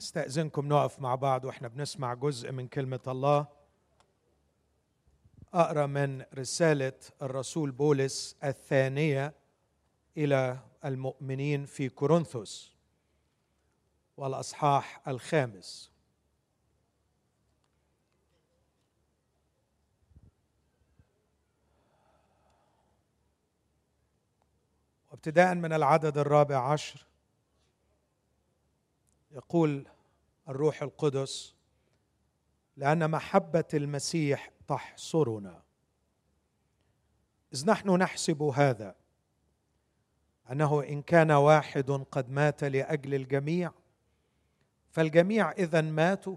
استأذنكم نقف مع بعض وإحنا بنسمع جزء من كلمة الله. أقرأ من رسالة الرسول بولس الثانية إلى المؤمنين في كورنثوس والأصحاح الخامس. وابتداء من العدد الرابع عشر. يقول الروح القدس لأن محبة المسيح تحصرنا. إذ نحن نحسب هذا أنه إن كان واحد قد مات لأجل الجميع فالجميع اذا ماتوا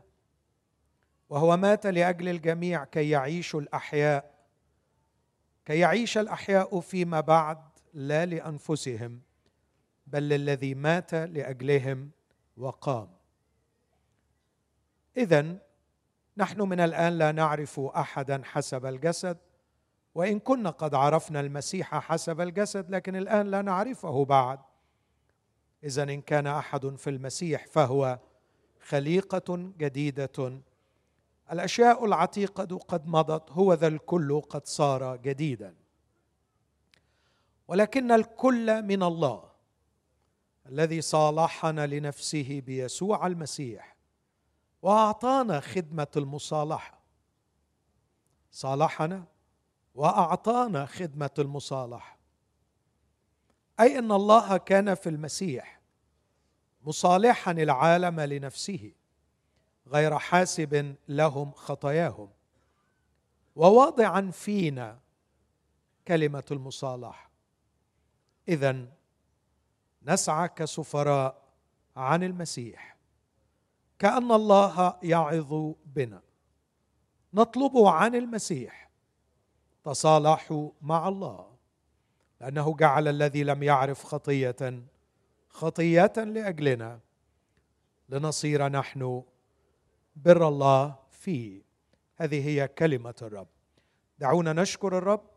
وهو مات لأجل الجميع كي يعيشوا الأحياء كي يعيش الأحياء فيما بعد لا لأنفسهم بل للذي مات لأجلهم وقام. اذا نحن من الآن لا نعرف أحدا حسب الجسد وإن كنا قد عرفنا المسيح حسب الجسد لكن الآن لا نعرفه بعد. اذا إن كان أحد في المسيح فهو خليقة جديدة. الأشياء العتيقة قد مضت هو ذا الكل قد صار جديدا. ولكن الكل من الله. الذي صالحنا لنفسه بيسوع المسيح وأعطانا خدمة المصالحة. صالحنا وأعطانا خدمة المصالحة. أي أن الله كان في المسيح مصالحا العالم لنفسه غير حاسب لهم خطاياهم. وواضعا فينا كلمة المصالحة. اذا نسعى كسفراء عن المسيح. كأن الله يعظ بنا. نطلب عن المسيح تصالحوا مع الله. لأنه جعل الذي لم يعرف خطية خطية لأجلنا. لنصير نحن بر الله فيه. هذه هي كلمة الرب. دعونا نشكر الرب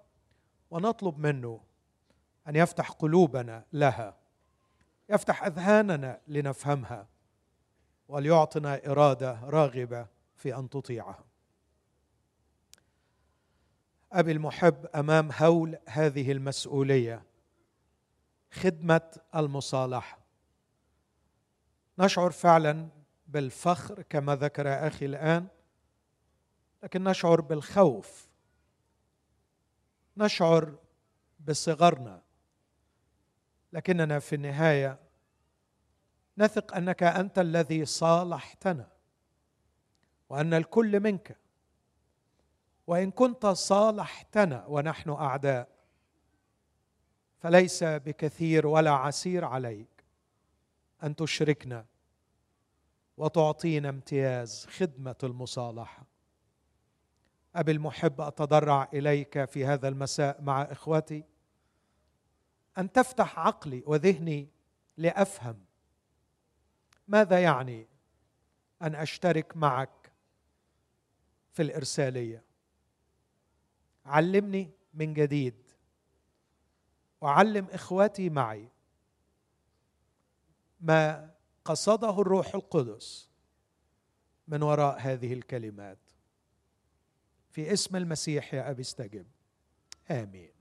ونطلب منه أن يفتح قلوبنا لها. يفتح أذهاننا لنفهمها وليعطنا إرادة راغبة في أن تطيعها. أبي المحب أمام هول هذه المسؤولية خدمة المصالحة. نشعر فعلا بالفخر كما ذكر أخي الآن لكن نشعر بالخوف. نشعر بصغرنا. لكننا في النهاية نثق أنك أنت الذي صالحتنا وأن الكل منك. وإن كنت صالحتنا ونحن أعداء فليس بكثير ولا عسير عليك أن تشركنا وتعطينا امتياز خدمة المصالحة. أبي المحب أتضرع إليك في هذا المساء مع إخوتي. أن تفتح عقلي وذهني لأفهم. ماذا يعني أن أشترك معك في الإرسالية؟ علمني من جديد. وعلم إخواتي معي ما قصده الروح القدس من وراء هذه الكلمات. في اسم المسيح يا أبي استجب. آمين.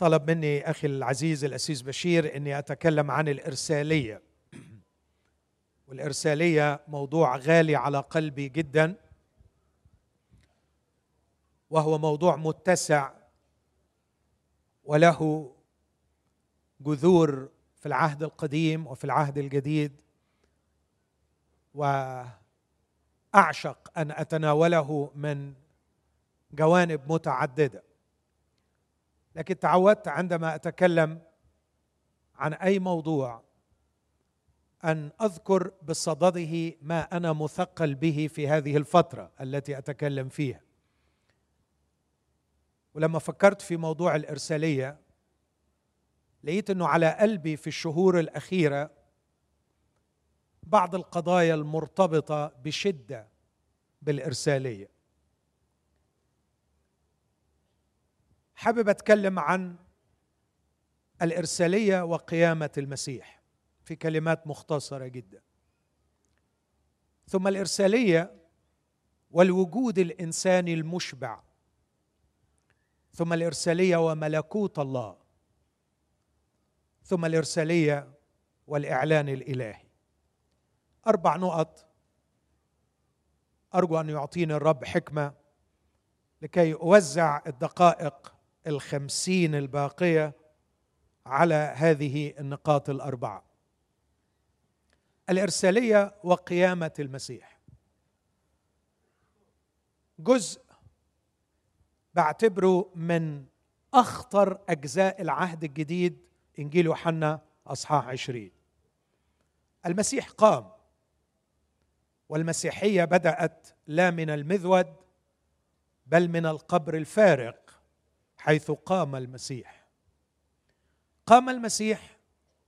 طلب مني أخي العزيز الأسيس بشير إني أتكلم عن الإرسالية. والإرسالية موضوع غالي على قلبي جدا وهو موضوع متسع وله جذور في العهد القديم وفي العهد الجديد. وأعشق أن أتناوله من جوانب متعددة. لكن تعودت عندما أتكلم عن أي موضوع أن أذكر بصدده ما أنا مثقل به في هذه الفترة التي أتكلم فيها. ولما فكرت في موضوع الإرسالية لقيت إنه على قلبي في الشهور الأخيرة بعض القضايا المرتبطة بشدة بالإرسالية. حابب أتكلم عن الإرسالية وقيامة المسيح في كلمات مختصرة جدا. ثم الإرسالية والوجود الانساني المشبع. ثم الإرسالية وملكوت الله. ثم الإرسالية والإعلان الإلهي. أربع نقط. أرجو أن يعطيني الرب حكمة لكي أوزع الدقائق الخمسين الباقية على هذه النقاط الأربعة. الإرسالية وقيامة المسيح. جزء بعتبره من أخطر أجزاء العهد الجديد إنجيل يوحنا أصحاح عشرين. المسيح قام والمسيحية بدأت لا من المذود بل من القبر الفارغ حيث قام المسيح. قام المسيح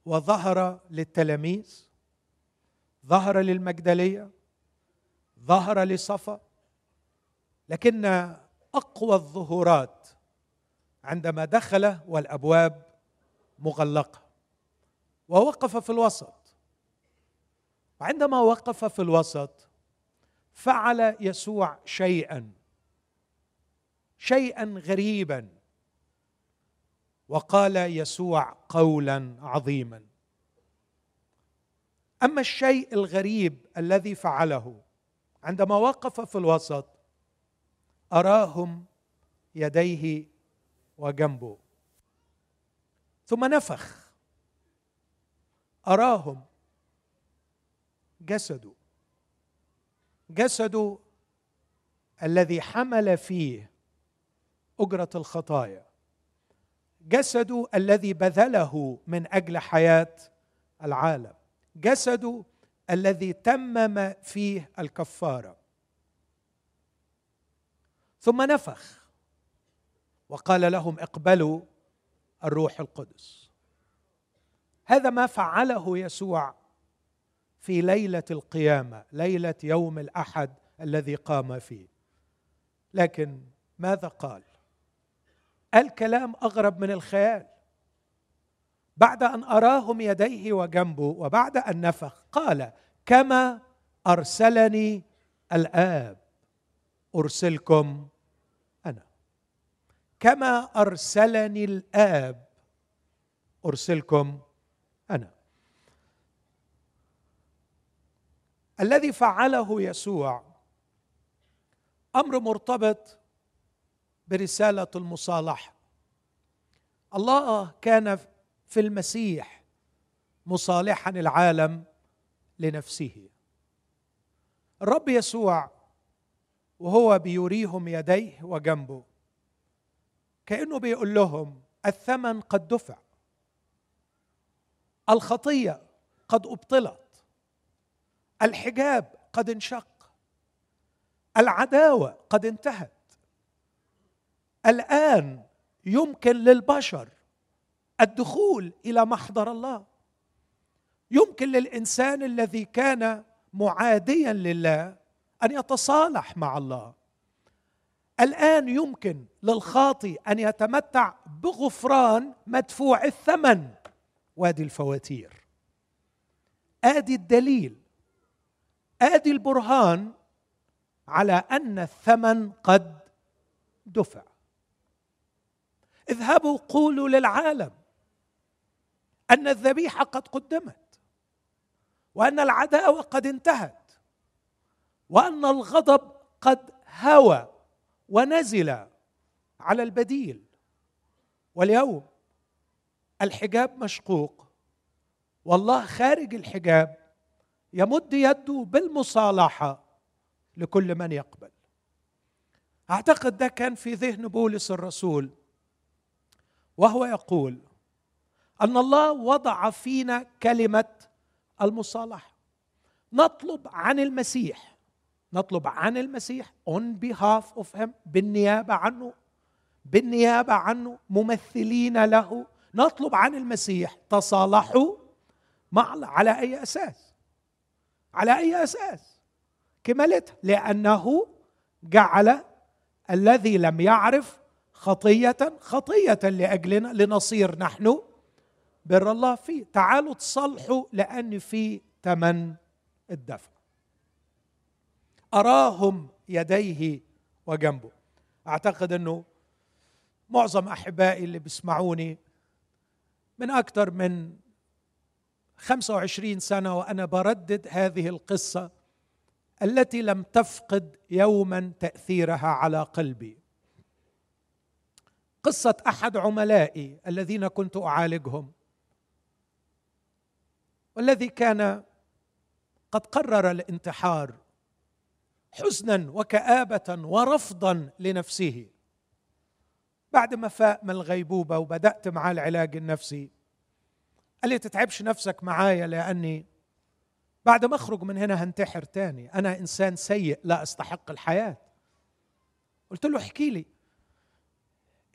وظهر للتلاميذ ظهر للمجدلية ظهر لصفا لكن أقوى الظهورات عندما دخل والأبواب مغلقة ووقف في الوسط. وعندما وقف في الوسط فعل يسوع شيئا شيئا غريبا. وقال يسوع قولا عظيما. أما الشيء الغريب الذي فعله عندما وقف في الوسط أراهم يديه وجنبه. ثم نفخ. أراهم جسده جسده الذي حمل فيه أجرة الخطايا. جسده الذي بذله من أجل حياة العالم. جسده الذي تمم فيه الكفارة. ثم نفخ. وقال لهم اقبلوا الروح القدس. هذا ما فعله يسوع في ليلة القيامة ليلة يوم الأحد الذي قام فيه. لكن ماذا قال؟ الكلام أغرب من الخيال. بعد أن أراهم يديه وجنبه وبعد أن نفخ قال كما أرسلني الآب أرسلكم أنا. كما أرسلني الآب أرسلكم أنا. الذي فعله يسوع أمر مرتبط برسالة المصالحة. الله كان في المسيح مصالحا العالم لنفسه. الرب يسوع وهو بيريهم يديه وجنبه كأنه بيقول لهم الثمن قد دفع الخطية قد أبطلت الحجاب قد انشق العداوة قد انتهت. الآن يمكن للبشر الدخول إلى محضر الله. يمكن للإنسان الذي كان معاديا لله أن يتصالح مع الله. الآن يمكن للخاطي أن يتمتع بغفران مدفوع الثمن. وادي الفواتير. آدي الدليل. آدي البرهان على أن الثمن قد دفع. اذهبوا قولوا للعالم أن الذبيحة قد قدمت وأن العداوة قد انتهت وأن الغضب قد هوى ونزل على البديل. واليوم الحجاب مشقوق والله خارج الحجاب يمد يده بالمصالحة لكل من يقبل. أعتقد ده كان في ذهن بولس الرسول. وهو يقول أن الله وضع فينا كلمة المصالحة. نطلب عن المسيح نطلب عن المسيح on behalf of him بالنيابة عنه بالنيابة عنه ممثلين له. نطلب عن المسيح تصالحوا مع على أي أساس؟ على أي أساس؟ كملتها لأنه جعل الذي لم يعرف خطيه خطية لأجلنا لنصير نحن. بر الله فيه تعالوا تصلحوا لأن في ثمن الدفع. أراهم يديه وجنبه. أعتقد أنه معظم أحبائي اللي بيسمعوني من أكثر من 25 سنة وأنا بردد هذه القصة التي لم تفقد يوما تأثيرها على قلبي. قصة أحد عملائي الذين كنت أعالجهم والذي كان قد قرر الانتحار حزنا وكآبة ورفضا لنفسه. بعد ما فاق من الغيبوبة وبدأت معاه العلاج النفسي قال لي تتعبش نفسك معايا لأني بعد ما أخرج من هنا هنتحر تاني. أنا إنسان سيء لا أستحق الحياة. قلت له احكي لي.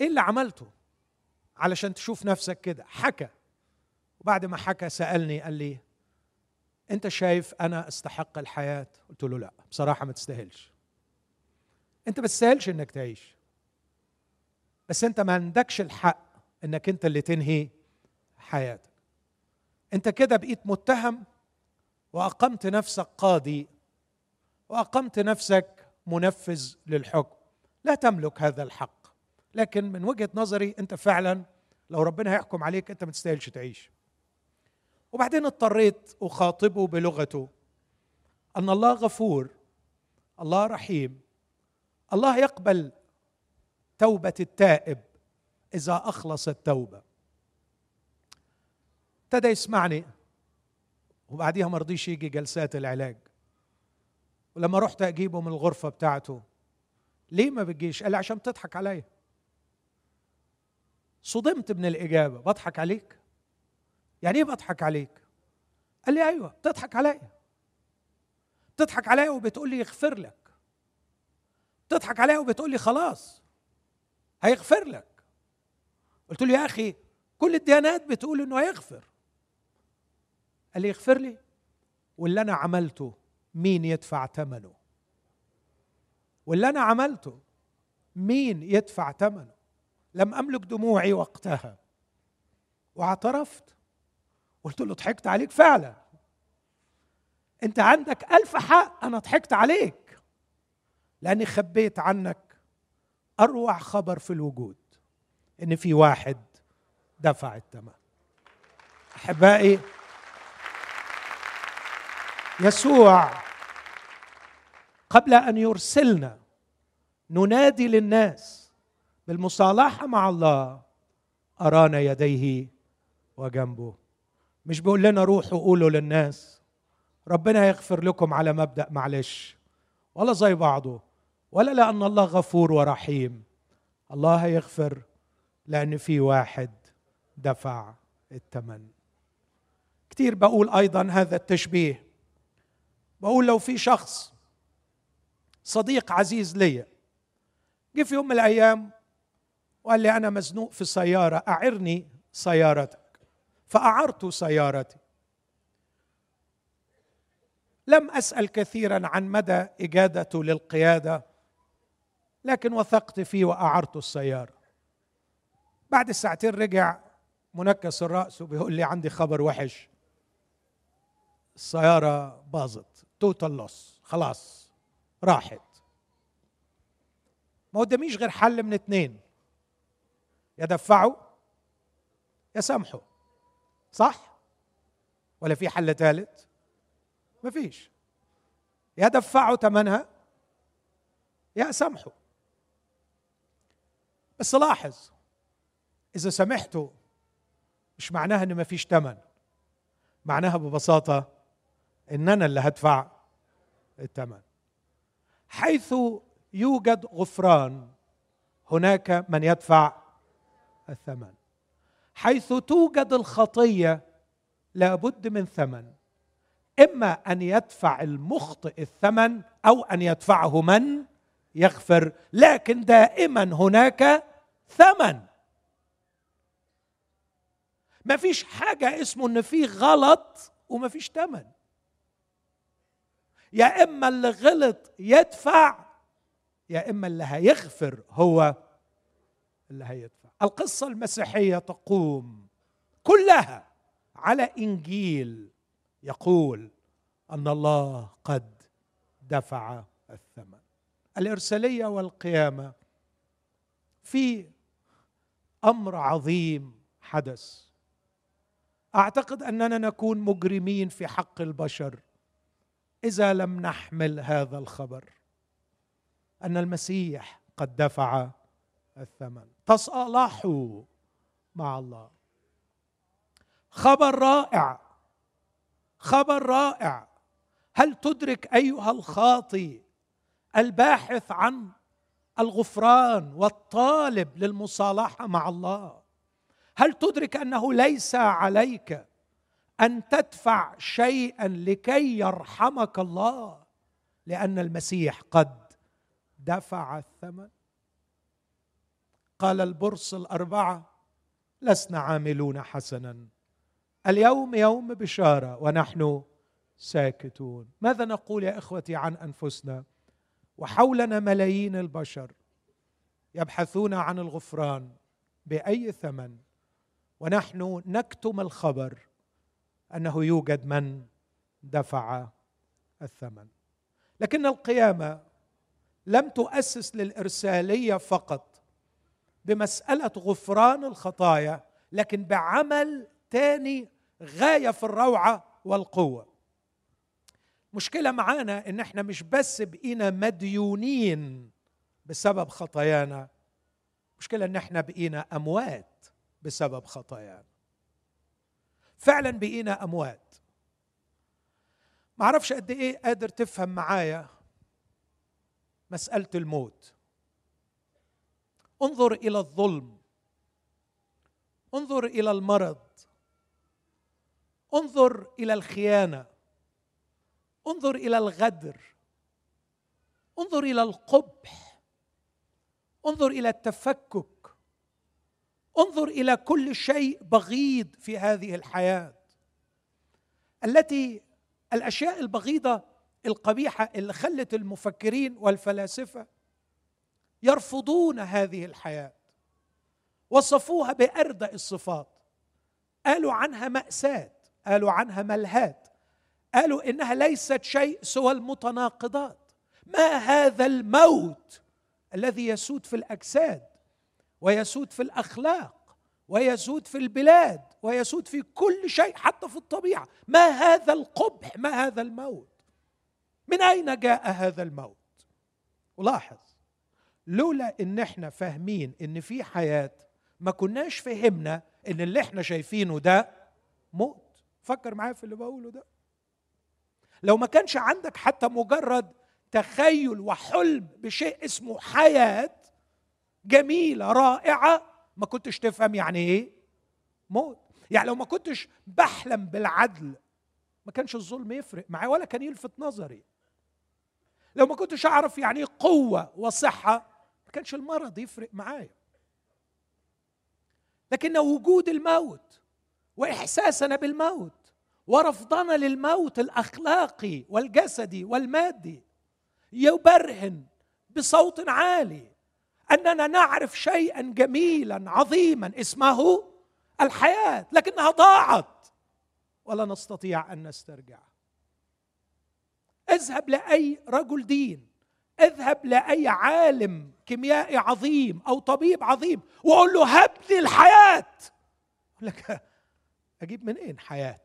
إيه اللي عملته علشان تشوف نفسك كده؟ حكى. وبعد ما حكى سألني قال لي أنت شايف أنا أستحق الحياة؟ قلت له لا بصراحة ما تستاهلش. أنت ما تستاهلش إنك تعيش. بس أنت ما عندكش الحق إنك أنت اللي تنهي حياتك. أنت كده بقيت متهم وأقمت نفسك قاضي وأقمت نفسك منفذ للحكم. لا تملك هذا الحق. لكن من وجهة نظري أنت فعلا لو ربنا هيحكم عليك أنت ما تستاهلش تعيش. وبعدين اضطريت أخاطبه بلغته أن الله غفور الله رحيم الله يقبل توبة التائب إذا أخلص التوبة. ابتدى يسمعني وبعديها ما رضيش يجي جلسات العلاج. ولما رحت أجيبه من الغرفة بتاعته ليه ما بتجيش؟ قال لي عشان بتضحك عليا. صدمت من الإجابة. بضحك عليك؟ يعني إيه بضحك عليك؟ قال لي أيوه بتضحك عليا. بتضحك عليا وبتقول لي يغفر لك. بتضحك عليا وبتقول لي خلاص هيغفر لك. قلت له يا أخي كل الديانات بتقول إنه هيغفر. قال لي يغفر لي؟ واللي أنا عملته مين يدفع ثمنه واللي أنا عملته مين يدفع ثمنه لم أملك دموعي وقتها. واعترفت. قلت له ضحكت عليك فعلا. أنت عندك ألف حق أنا ضحكت عليك. لأني خبيت عنك أروع خبر في الوجود إن في واحد دفع الثمن أحبائي يسوع قبل أن يرسلنا ننادي للناس بالمصالحة مع الله ارانا يديه وجنبه. مش بيقول لنا روحوا قولوا للناس. ربنا يغفر لكم على مبدأ معلش. ولا زي بعضه. ولا لأن الله غفور ورحيم. الله هيغفر لأن في واحد دفع الثمن كتير بقول أيضا هذا التشبيه. بقول لو في شخص صديق عزيز ليا جه في يوم من الأيام وقال لي أنا مزنوق في سياره أعرني سيارتك. فأعرت سيارتي. لم أسأل كثيرا عن مدى إجادته للقيادة لكن وثقت فيه وأعرت السيارة. بعد ساعتين رجع منكس الرأس وبيقول لي عندي خبر وحش. السيارة باظت. توتال لوس خلاص. راحت. ما قداميش غير حل من اتنين. يا سامحوا صح؟ ولا في حل ثالث؟ مفيش يا دفعوا ثمنها يا سامحوا بس لاحظ إذا سمحتوا مش معناها إن مفيش ثمن. معناها ببساطة ان أنا اللي هدفع الثمن. حيث يوجد غفران هناك من يدفع الثمن. حيث توجد الخطية لابد من ثمن. إما أن يدفع المخطئ الثمن أو أن يدفعه من يغفر لكن دائما هناك ثمن. ما فيش حاجة اسمه إن في غلط وما فيش ثمن. يا إما اللي غلط يدفع يا إما اللي هيغفر هو اللي هيدفع. القصة المسيحية تقوم كلها على إنجيل يقول أن الله قد دفع الثمن. الإرسالية والقيامة في أمر عظيم حدث. أعتقد أننا نكون مجرمين في حق البشر إذا لم نحمل هذا الخبر أن المسيح قد دفع الثمن. تصالحوا مع الله. خبر رائع. خبر رائع. هل تدرك أيها الخاطي الباحث عن الغفران والطالب للمصالحة مع الله؟ هل تدرك أنه ليس عليك أن تدفع شيئا لكي يرحمك الله؟ لأن المسيح قد دفع الثمن. قال البرص الأربعة لسنا عاملون حسنا. اليوم يوم بشارة ونحن ساكتون. ماذا نقول يا إخوتي عن أنفسنا؟ وحولنا ملايين البشر يبحثون عن الغفران بأي ثمن. ونحن نكتم الخبر أنه يوجد من دفع الثمن. لكن القيامة لم تؤسس للإرسالية فقط. بمسألة غفران الخطايا لكن بعمل تاني غاية في الروعة والقوة. مشكلة معانا إن إحنا مش بس بقينا مديونين بسبب خطايانا مشكلة إن إحنا بقينا أموات بسبب خطايانا. فعلا بقينا أموات. ما أعرفش قد إيه قادر تفهم معايا مسألة الموت. انظر إلى الظلم. انظر إلى المرض. انظر إلى الخيانة. انظر إلى الغدر. انظر إلى القبح. انظر إلى التفكك. انظر إلى كل شيء بغيض في هذه الحياة. التي الأشياء البغيضة القبيحة اللي خلت المفكرين والفلاسفة يرفضون هذه الحياة. وصفوها باردى الصفات. قالوا عنها مأساة قالوا عنها ملهات. قالوا إنها ليست شيء سوى المتناقضات. ما هذا الموت الذي يسود في الأجساد ويسود في الأخلاق ويسود في البلاد ويسود في كل شيء حتى في الطبيعة. ما هذا القبح؟ ما هذا الموت؟ من أين جاء هذا الموت؟ ولاحظ لولا إن إحنا فاهمين إن في حياة ما كناش فهمنا إن اللي إحنا شايفينه ده موت. فكر معايا في اللي بقوله ده. لو ما كانش عندك حتى مجرد تخيل وحلم بشيء اسمه حياة جميلة رائعة ما كنتش تفهم يعني إيه؟ موت. يعني لو ما كنتش بحلم بالعدل ما كانش الظلم يفرق معايا ولا كان يلفت نظري. لو ما كنتش أعرف يعني إيه قوة وصحة ما كانش المرض يفرق معايا. لكن وجود الموت وإحساسنا بالموت ورفضنا للموت الأخلاقي والجسدي والمادي يبرهن بصوت عالي أننا نعرف شيئا جميلا عظيما اسمه الحياة لكنها ضاعت. ولا نستطيع أن نسترجع. اذهب لأي رجل دين اذهب لأي عالم كيميائي عظيم أو طبيب عظيم وقول له هب لي الحياة. يقول لك أجيب منين حياه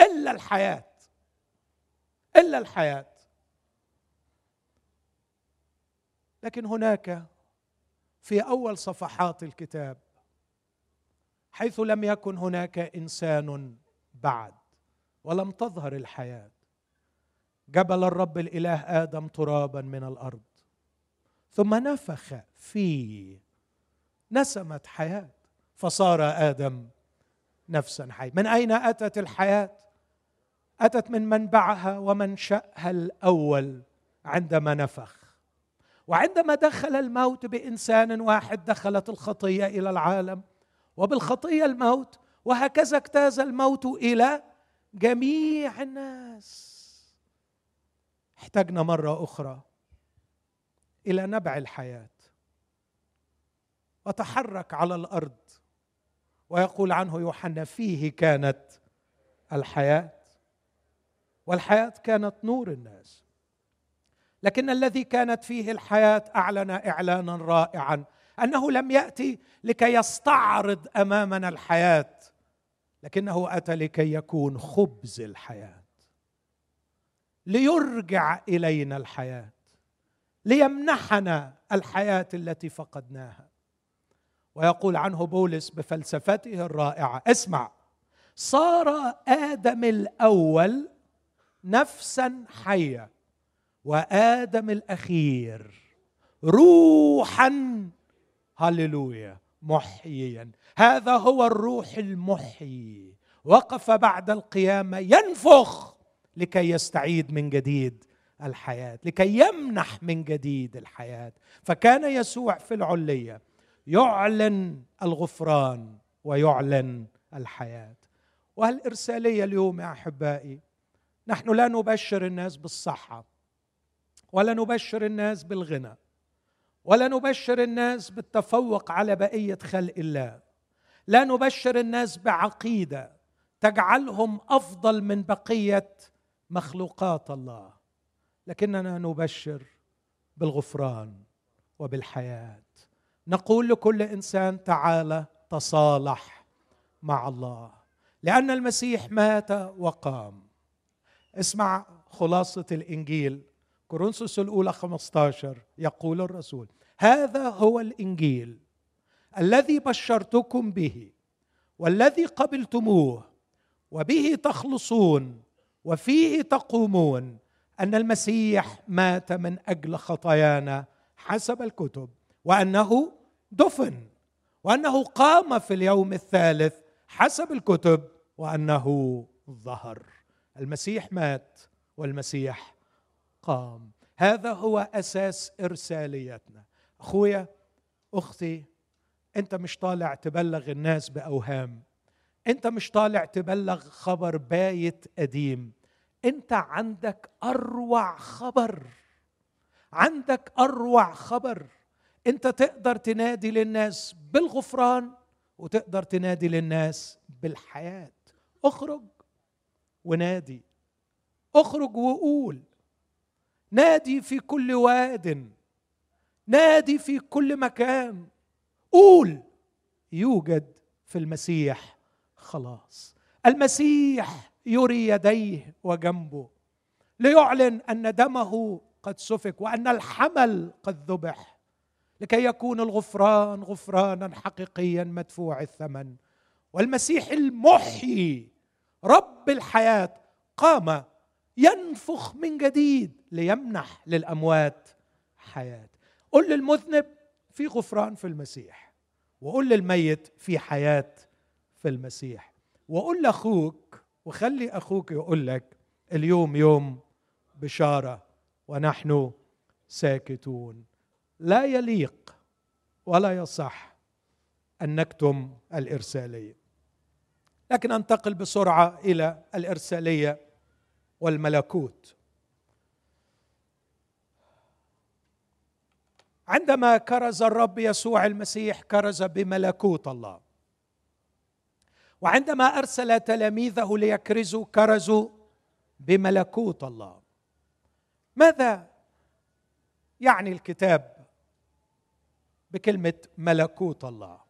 إلا الحياة. إلا الحياة. لكن هناك في أول صفحات الكتاب حيث لم يكن هناك إنسان بعد ولم تظهر الحياة جبل الرب الإله آدم ترابا من الأرض. ثم نفخ فيه. نسمت حياة. فصار آدم نفسا حي من أين أتت الحياة؟ أتت من منبعها ومنشأها الأول عندما نفخ. وعندما دخل الموت بإنسان واحد دخلت الخطية إلى العالم. وبالخطية الموت وهكذا اجتاز الموت إلى جميع الناس. احتجنا مرة أخرى. إلى نبع الحياة. وتحرك على الأرض. ويقول عنه يوحنا فيه كانت الحياة. والحياة كانت نور الناس. لكن الذي كانت فيه الحياة أعلن إعلانا رائعا. أنه لم يأتي لكي يستعرض أمامنا الحياة. لكنه أتى لكي يكون خبز الحياة. ليرجع إلينا الحياة. ليمنحنا الحياة التي فقدناها. ويقول عنه بولس بفلسفته الرائعة اسمع صار آدم الأول نفسا حية وآدم الأخير روحا هللويا محييا. هذا هو الروح المحيي. وقف بعد القيامة ينفخ لكي يستعيد من جديد. الحياة لكي يمنح من جديد الحياة. فكان يسوع في العليه يعلن الغفران ويعلن الحياة. وهالإرسالية اليوم يا أحبائي نحن لا نبشر الناس بالصحة ولا نبشر الناس بالغنى ولا نبشر الناس بالتفوق على بقية خلق الله. لا نبشر الناس بعقيدة تجعلهم أفضل من بقية مخلوقات الله. لكننا نبشر بالغفران وبالحياة. نقول لكل إنسان تعالى تصالح مع الله. لأن المسيح مات وقام. اسمع خلاصة الإنجيل. كورنثوس الأولى 15 يقول الرسول هذا هو الإنجيل الذي بشرتكم به والذي قبلتموه وبه تخلصون وفيه تقومون أن المسيح مات من أجل خطايانا حسب الكتب وأنه دفن وأنه قام في اليوم الثالث حسب الكتب وأنه ظهر. المسيح مات والمسيح قام. هذا هو أساس إرساليتنا. أخويا أختي أنت مش طالع تبلغ الناس بأوهام. أنت مش طالع تبلغ خبر بايت قديم. انت عندك اروع خبر. عندك اروع خبر. انت تقدر تنادي للناس بالغفران وتقدر تنادي للناس بالحياة. اخرج ونادي. اخرج وقول. نادي في كل واد. نادي في كل مكان. قول. يوجد في المسيح خلاص. المسيح يري يديه وجنبه ليعلن أن دمه قد سفك وأن الحمل قد ذبح لكي يكون الغفران غفرانا حقيقيا مدفوع الثمن. والمسيح المحيي رب الحياة قام ينفخ من جديد ليمنح للأموات حياة. قل للمذنب في غفران في المسيح وقل للميت في حياة في المسيح وقل لأخوك وخلي أخوك يقول لك اليوم يوم بشارة ونحن ساكتون. لا يليق ولا يصح أن نكتم الإرسالية. لكن أنتقل بسرعة إلى الإرسالية والملكوت. عندما كرز الرب يسوع المسيح كرز بملكوت الله. وعندما أرسل تلاميذه ليكرزوا كرزوا بملكوت الله. ماذا يعني الكتاب بكلمة ملكوت الله؟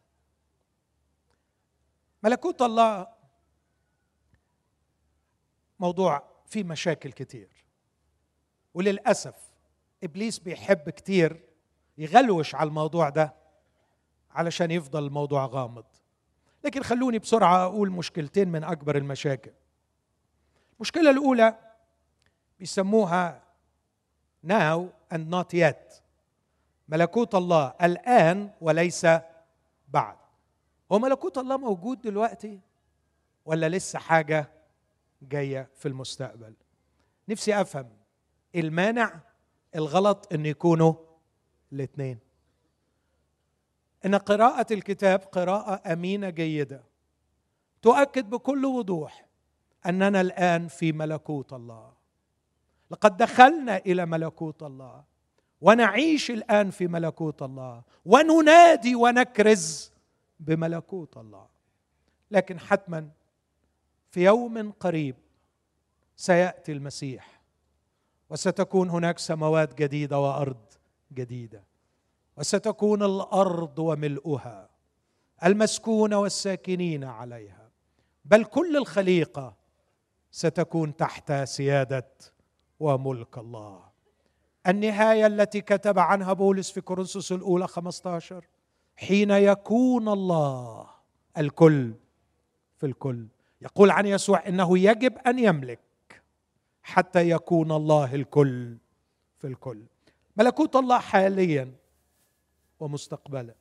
ملكوت الله موضوع فيه مشاكل كتير. وللأسف إبليس بيحب كتير يغلوش على الموضوع ده علشان يفضل الموضوع غامض. لكن خلوني بسرعة أقول مشكلتين من أكبر المشاكل. المشكلة الأولى بيسموها now and not yet. ملكوت الله الآن وليس بعد. هو ملكوت الله موجود دلوقتي ولا لسه حاجة جاية في المستقبل؟ نفسي أفهم المانع الغلط إن يكونوا الاثنين إن قراءة الكتاب قراءة أمينة جيدة. تؤكد بكل وضوح أننا الآن في ملكوت الله. لقد دخلنا إلى ملكوت الله. ونعيش الآن في ملكوت الله. وننادي ونكرز بملكوت الله. لكن حتما في يوم قريب سيأتي المسيح. وستكون هناك سماوات جديدة وأرض جديدة. وستكون الأرض وملؤها المسكونه والساكنين عليها بل كل الخليقة ستكون تحت سيادة وملك الله. النهاية التي كتب عنها بولس في كورنثوس الأولى 15 حين يكون الله الكل في الكل. يقول عن يسوع إنه يجب أن يملك حتى يكون الله الكل في الكل. ملكوت الله حاليا ومستقبلا.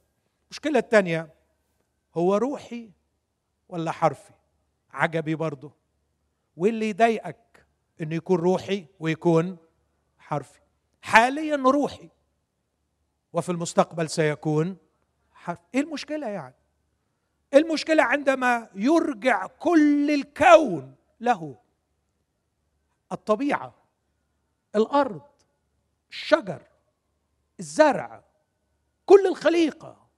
المشكلة الثانية هو روحي ولا حرفي؟ عجبي برضه. واللي يضايقك إنه يكون روحي ويكون حرفي. حاليا روحي وفي المستقبل سيكون حرفي. إيه المشكلة يعني؟ المشكلة عندما يرجع كل الكون له؟ الطبيعة الأرض الشجر الزرع. كل الخليقة.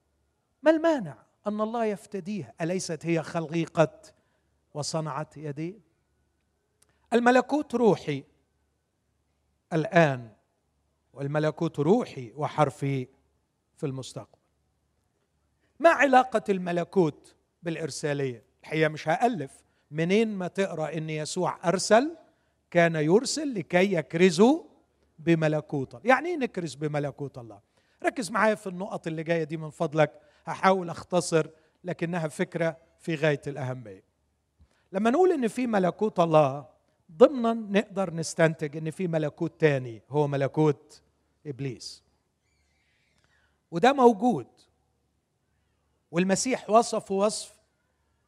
ما المانع أن الله يفتديها أليست هي خليقه وصنعت يديه الملكوت روحي الآن والملكوت روحي وحرفي في المستقبل. ما علاقة الملكوت بالإرسالية؟ الحقيقة مش هألف. منين ما تقرأ إن يسوع أرسل كان يرسل لكي يكرزوا بملكوت الله. يعني إيه نكرز بملكوت الله؟ ركز معايا في النقط اللي جاية دي من فضلك هحاول أختصر لكنها فكرة في غاية الأهمية. لما نقول إن في ملكوت الله ضمنا نقدر نستنتج إن في ملكوت تاني هو ملكوت إبليس. وده موجود. والمسيح وصفه وصف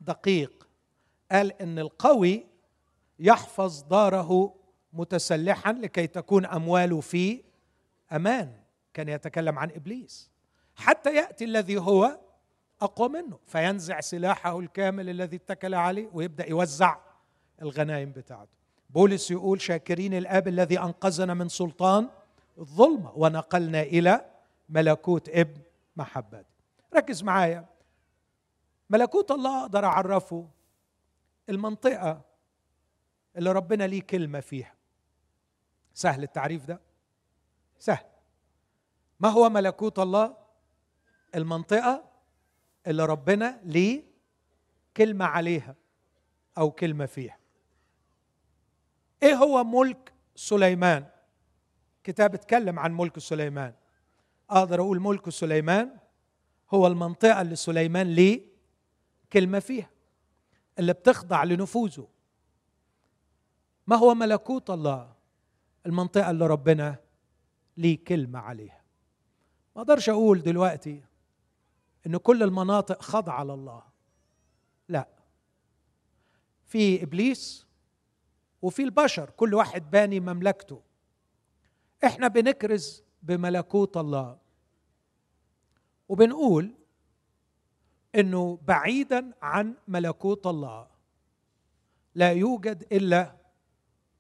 دقيق. قال إن القوي يحفظ داره متسلحا لكي تكون أمواله في أمان. كان يتكلم عن إبليس. حتى يأتي الذي هو أقوى منه فينزع سلاحه الكامل الذي اتكل عليه ويبدأ يوزع الغنائم بتاعته. بولس يقول شاكرين الآب الذي أنقذنا من سلطان الظلمة ونقلنا إلى ملكوت ابن محبته ركز معايا. ملكوت الله أقدر أعرفه المنطقة اللي ربنا ليه كلمة فيها. سهل التعريف ده؟ سهل. ما هو ملكوت الله؟ المنطقة اللي ربنا ليه كلمة عليها أو كلمة فيها. إيه هو ملك سليمان؟ كتاب اتكلم عن ملك سليمان. أقدر أقول ملك سليمان هو المنطقة اللي سليمان ليه كلمة فيها اللي بتخضع لنفوذه. ما هو ملكوت الله؟ المنطقة اللي ربنا ليه كلمة عليها. ما أقدرش أقول دلوقتي إن كل المناطق خاضعه لله لا. في إبليس وفي البشر كل واحد باني مملكته. إحنا بنكرز بملكوت الله. وبنقول إنه بعيدا عن ملكوت الله. لا يوجد إلا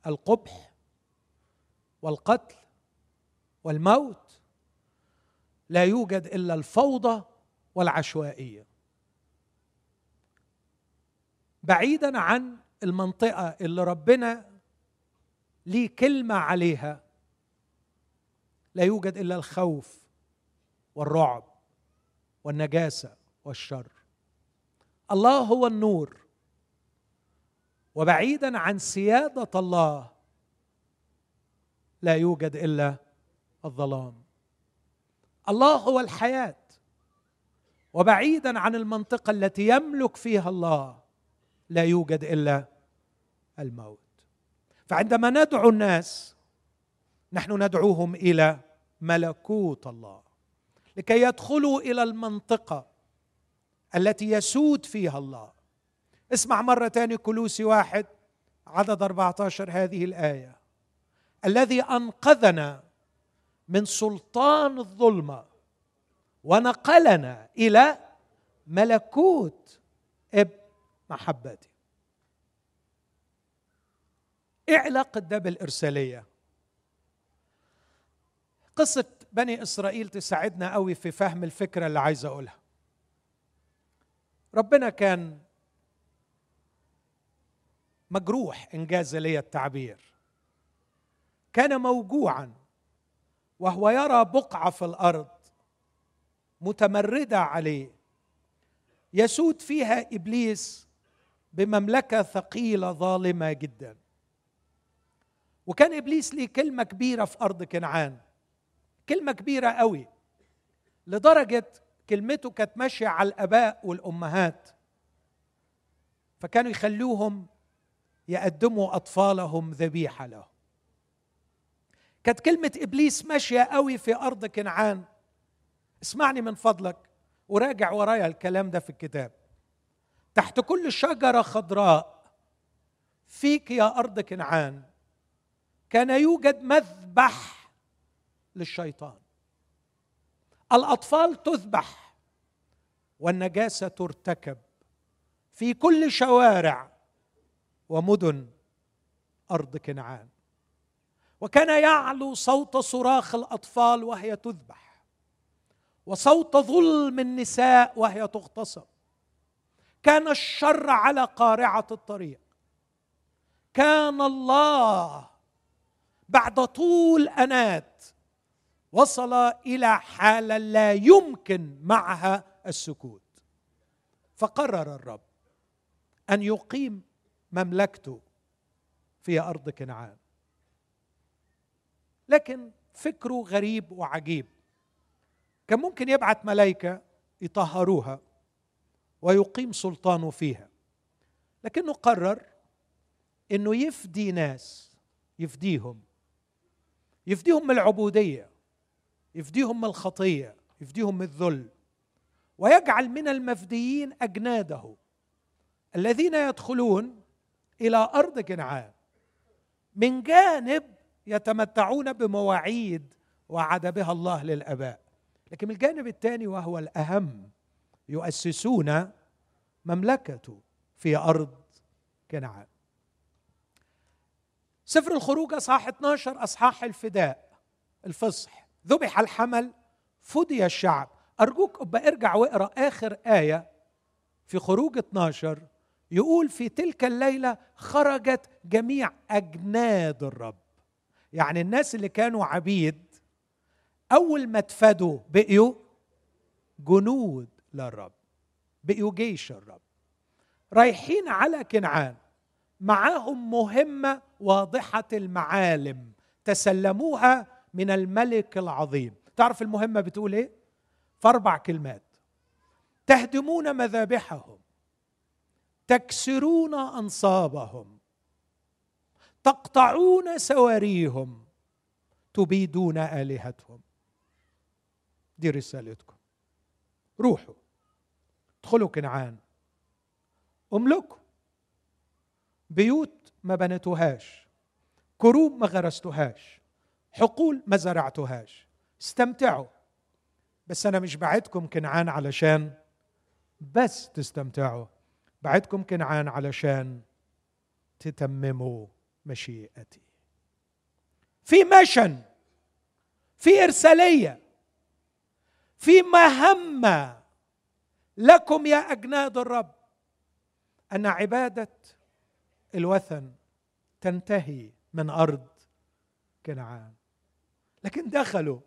القبح والقتل والموت لا يوجد إلا الفوضى والعشوائية. بعيدا عن المنطقة اللي ربنا ليه كلمة عليها لا يوجد إلا الخوف والرعب والنجاسة والشر. الله هو النور. وبعيدا عن سيادة الله لا يوجد إلا الظلام. الله هو الحياة. وبعيدا عن المنطقة التي يملك فيها الله لا يوجد إلا الموت. فعندما ندعو الناس نحن ندعوهم إلى ملكوت الله لكي يدخلوا إلى المنطقة التي يسود فيها الله. اسمع مرة ثانية كلوسي واحد عدد 14 هذه الآية. الذي أنقذنا من سلطان الظلمة ونقلنا إلى ملكوت ابن محبته إيه علاقه ده بالارساليه قصة بني إسرائيل تساعدنا قوي في فهم الفكرة اللي عايز أقولها. ربنا كان مجروح إنجاز لي التعبير. كان موجوعا. وهو يرى بقعة في الأرض متمردة عليه. يسود فيها إبليس بمملكة ثقيلة ظالمة جدا. وكان إبليس ليه كلمة كبيرة في أرض كنعان. كلمة كبيرة قوي لدرجة كلمته كانت ماشية على الآباء والأمهات. فكانوا يخلوهم يقدموا أطفالهم ذبيحة له. كانت كلمة إبليس ماشية قوي في أرض كنعان. اسمعني من فضلك وراجع ورايا الكلام ده في الكتاب. تحت كل شجرة خضراء فيك يا أرض كنعان كان يوجد مذبح للشيطان. الأطفال تذبح والنجاسة ترتكب في كل شوارع ومدن أرض كنعان. وكان يعلو صوت صراخ الأطفال وهي تذبح وصوت ظلم النساء وهي تغتصب. كان الشر على قارعة الطريق. كان الله بعد طول أنات وصل إلى حاله لا يمكن معها السكوت. فقرر الرب أن يقيم مملكته في أرض كنعان. لكن فكره غريب وعجيب. كان ممكن يبعث ملائكة يطهروها ويقيم سلطانه فيها لكنه قرر إنه يفدي ناس يفديهم يفديهم من العبودية يفديهم من الخطية يفديهم من الذل ويجعل من المفديين أجناده الذين يدخلون إلى أرض كنعان من جانب يتمتعون بمواعيد وعد بها الله للآباء. لكن من الجانب الثاني وهو الأهم يؤسسون مملكته في أرض كنعان. سفر الخروج أصحاح 12 أصحاح الفداء الفصح. ذبح الحمل فدي الشعب. أرجوك ابقى ارجع واقرأ آخر آية في خروج 12 يقول في تلك الليلة خرجت جميع أجناد الرب. يعني الناس اللي كانوا عبيد أول ما اتفدوا بقيوا جنود للرب بقيوا جيش الرب رايحين على كنعان معاهم مهمة واضحة المعالم تسلموها من الملك العظيم. تعرف المهمة بتقول إيه؟ في أربع كلمات. تهدمون مذابحهم تكسرون أنصابهم تقطعون سواريهم تبيدون آلهتهم. دي رسالتكم. روحوا. ادخلوا كنعان. املكوا. بيوت ما بنيتوهاش. كروب ما غرستوهاش. حقول ما زرعتوهاش. استمتعوا. بس أنا مش بعدكم كنعان علشان بس تستمتعوا. بعدكم كنعان علشان تتمموا. مشيئتي. في مشن في إرسالية في مهمة لكم يا أجناد الرب أن عبادة الوثن تنتهي من أرض كنعان. لكن دخلوا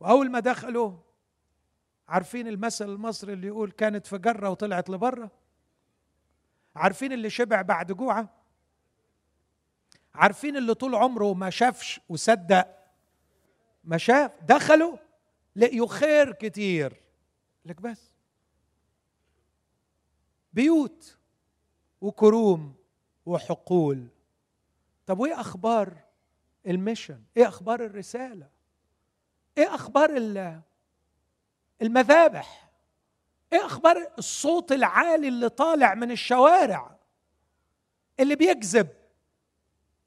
وأول ما دخلوا عارفين المثل المصري اللي يقول كانت في جرة وطلعت لبرة؟ عارفين اللي شبع بعد جوعة؟ عارفين اللي طول عمره ما شافش وصدق؟ ما شاف دخلوا لقيوا خير كتير. لك بس. بيوت وكروم وحقول. طب وإيه أخبار الميشن؟ إيه أخبار الرسالة؟ إيه أخبار المذابح؟ إيه أخبار الصوت العالي اللي طالع من الشوارع؟ اللي بيكذب؟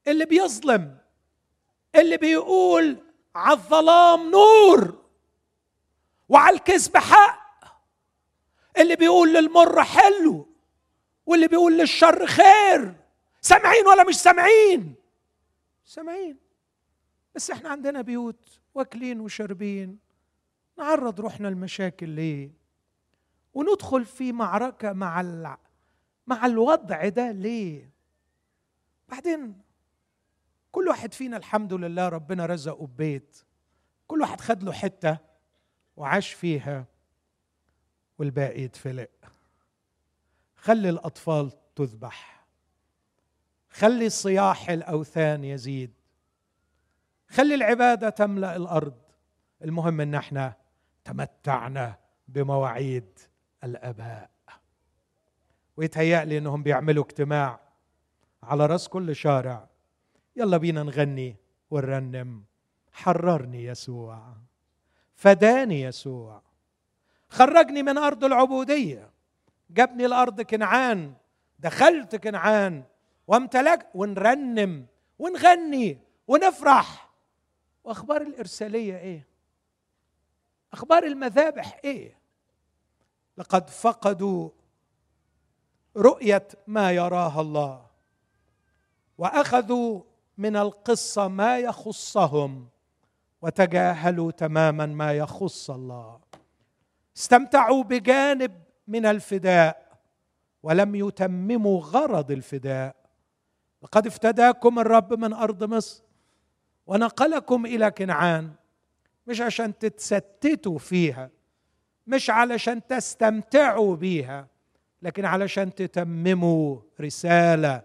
اللي بيظلم اللي بيقول على الظلام نور وعلى الكذب حق اللي بيقول للمر حلو واللي بيقول للشر خير. سامعين ولا مش سامعين؟ سامعين. بس إحنا عندنا بيوت واكلين وشاربين. نعرض روحنا المشاكل ليه؟ وندخل في معركة مع ال... مع الوضع ده ليه؟ بعدين كل واحد فينا الحمد لله ربنا رزقه ببيت. كل واحد خد له حتة وعاش فيها والباقي يتفلق. خلي الأطفال تذبح. خلي صياح الأوثان يزيد. خلي العبادة تملأ الأرض. المهم إن إحنا تمتعنا بمواعيد الآباء. ويتهيأ لي إنهم بيعملوا اجتماع على رأس كل شارع يلا بينا نغني ونرنم. حررني يسوع. فداني يسوع. خرجني من أرض العبودية. جابني الأرض كنعان. دخلت كنعان. وامتلكت ونرنم. ونغني. ونفرح. وأخبار الإرسالية إيه؟ أخبار المذابح إيه؟ لقد فقدوا رؤية ما يراها الله. وأخذوا من القصة ما يخصهم وتجاهلوا تماما ما يخص الله. استمتعوا بجانب من الفداء ولم يتمموا غرض الفداء. لقد افتداكم الرب من أرض مصر ونقلكم إلى كنعان مش عشان تتستتوا فيها مش علشان تستمتعوا بيها لكن علشان تتمموا رسالة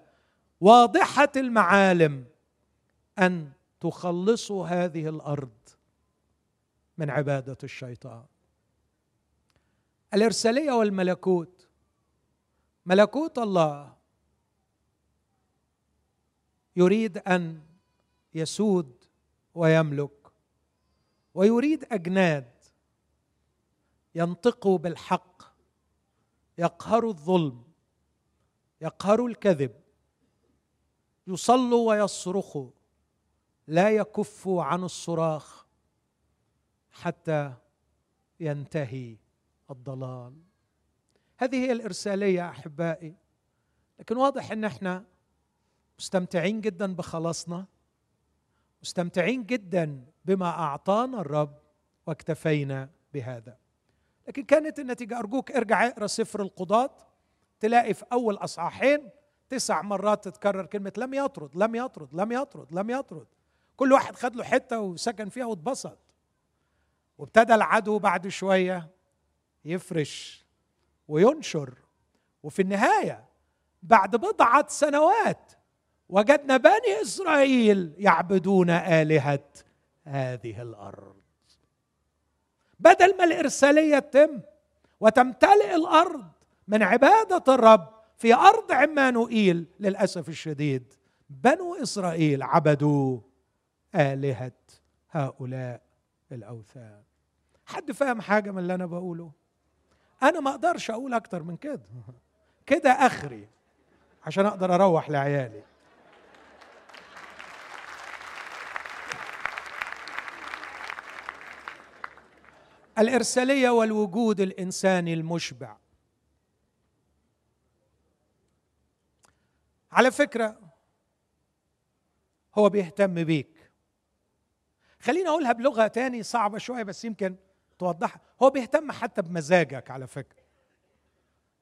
واضحة المعالم أن تخلصوا هذه الأرض من عبادة الشيطان. الإرسالية والملكوت. ملكوت الله يريد أن يسود ويملك ويريد أجناد ينطقوا بالحق يقهروا الظلم يقهروا الكذب يصلوا ويصرخوا لا يكفوا عن الصراخ حتى ينتهي الضلال. هذه هي الإرسالية أحبائي. لكن واضح إن إحنا مستمتعين جدا بخلاصنا مستمتعين جدا بما أعطانا الرب واكتفينا بهذا. لكن كانت النتيجة أرجوك ارجع اقرأ سفر القضاة تلاقي في أول أصحاحين تسع مرات تتكرر كلمة لم يطرد لم يطرد لم يطرد لم يطرد. كل واحد خد له حتة وسكن فيها واتبسط. وابتدى العدو بعد شوية يفرش وينشر. وفي النهاية بعد بضعة سنوات وجدنا بني إسرائيل يعبدون آلهة هذه الأرض. بدل ما الإرسالية تتم وتمتلئ الأرض من عبادة الرب في أرض عمانوئيل للأسف الشديد بنو إسرائيل عبدوا آلهة هؤلاء الأوثان. حد فاهم حاجة من اللي أنا بقوله؟ أنا ما أقدرش أقول أكتر من كده. كده آخري عشان أقدر أروح لعيالي. الإرسالية والوجود الإنساني المشبع. على فكرة هو بيهتم بيك. خليني أقولها بلغة تاني صعبة شوية بس يمكن توضحها. هو بيهتم حتى بمزاجك على فكرة.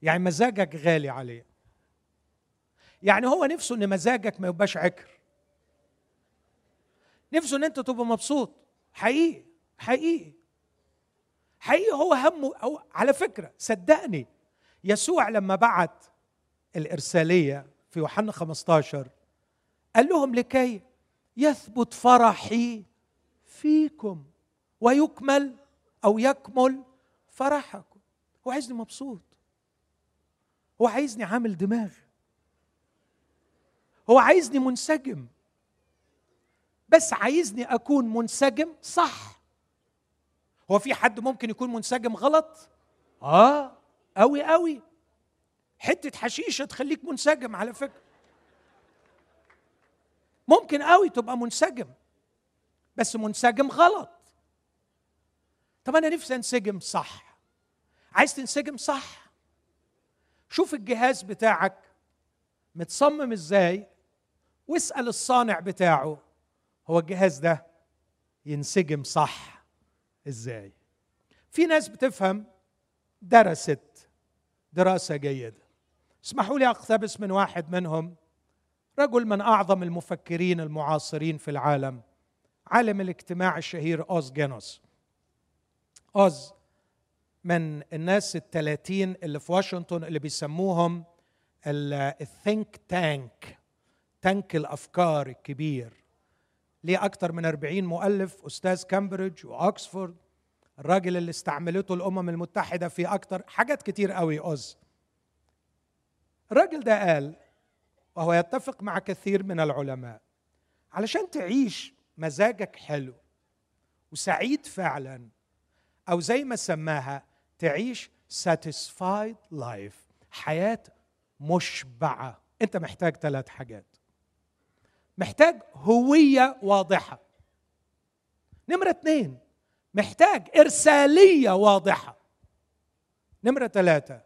يعني مزاجك غالي عليه. يعني هو نفسه إن مزاجك ما يبقاش عكر. نفسه إن أنت تبقى مبسوط. حقيقي حقيقي. حقيقي هو همه أو على فكرة صدقني يسوع لما بعت الإرسالية في يوحنا 15 قال لهم لكي يثبت فرحي فيكم ويكمل أو يكمل فرحكم. هو عايزني مبسوط. هو عايزني عامل دماغ. هو عايزني منسجم. بس عايزني أكون منسجم صح. هو في حد ممكن يكون منسجم غلط؟ آه قوي قوي حتة حشيشة تخليك منسجم على فكرة. ممكن قوي تبقى منسجم. بس منسجم غلط. طب أنا نفسي أنسجم صح. عايز تنسجم صح. شوف الجهاز بتاعك متصمم إزاي واسأل الصانع بتاعه هو الجهاز ده ينسجم صح إزاي. في ناس بتفهم درست دراسة جيدة. اسمحوا لي أقتبس من واحد منهم رجل من أعظم المفكرين المعاصرين في العالم. عالم الاجتماع الشهير أوز جينوس. أوز من الناس الثلاثين اللي في واشنطن اللي بيسموهم الثينك تانك تانك الأفكار الكبير. ليه أكثر من 40 مؤلف أستاذ كامبريدج وأكسفورد الراجل اللي استعملته الأمم المتحدة في أكثر حاجات كتير قوي أوز. الراجل ده قال وهو يتفق مع كثير من العلماء علشان تعيش مزاجك حلو وسعيد فعلا أو زي ما سماها تعيش satisfied life حياة مشبعة. أنت محتاج ثلاث حاجات. محتاج هوية واضحة. نمرة اثنين محتاج إرسالية واضحة. نمرة ثلاثة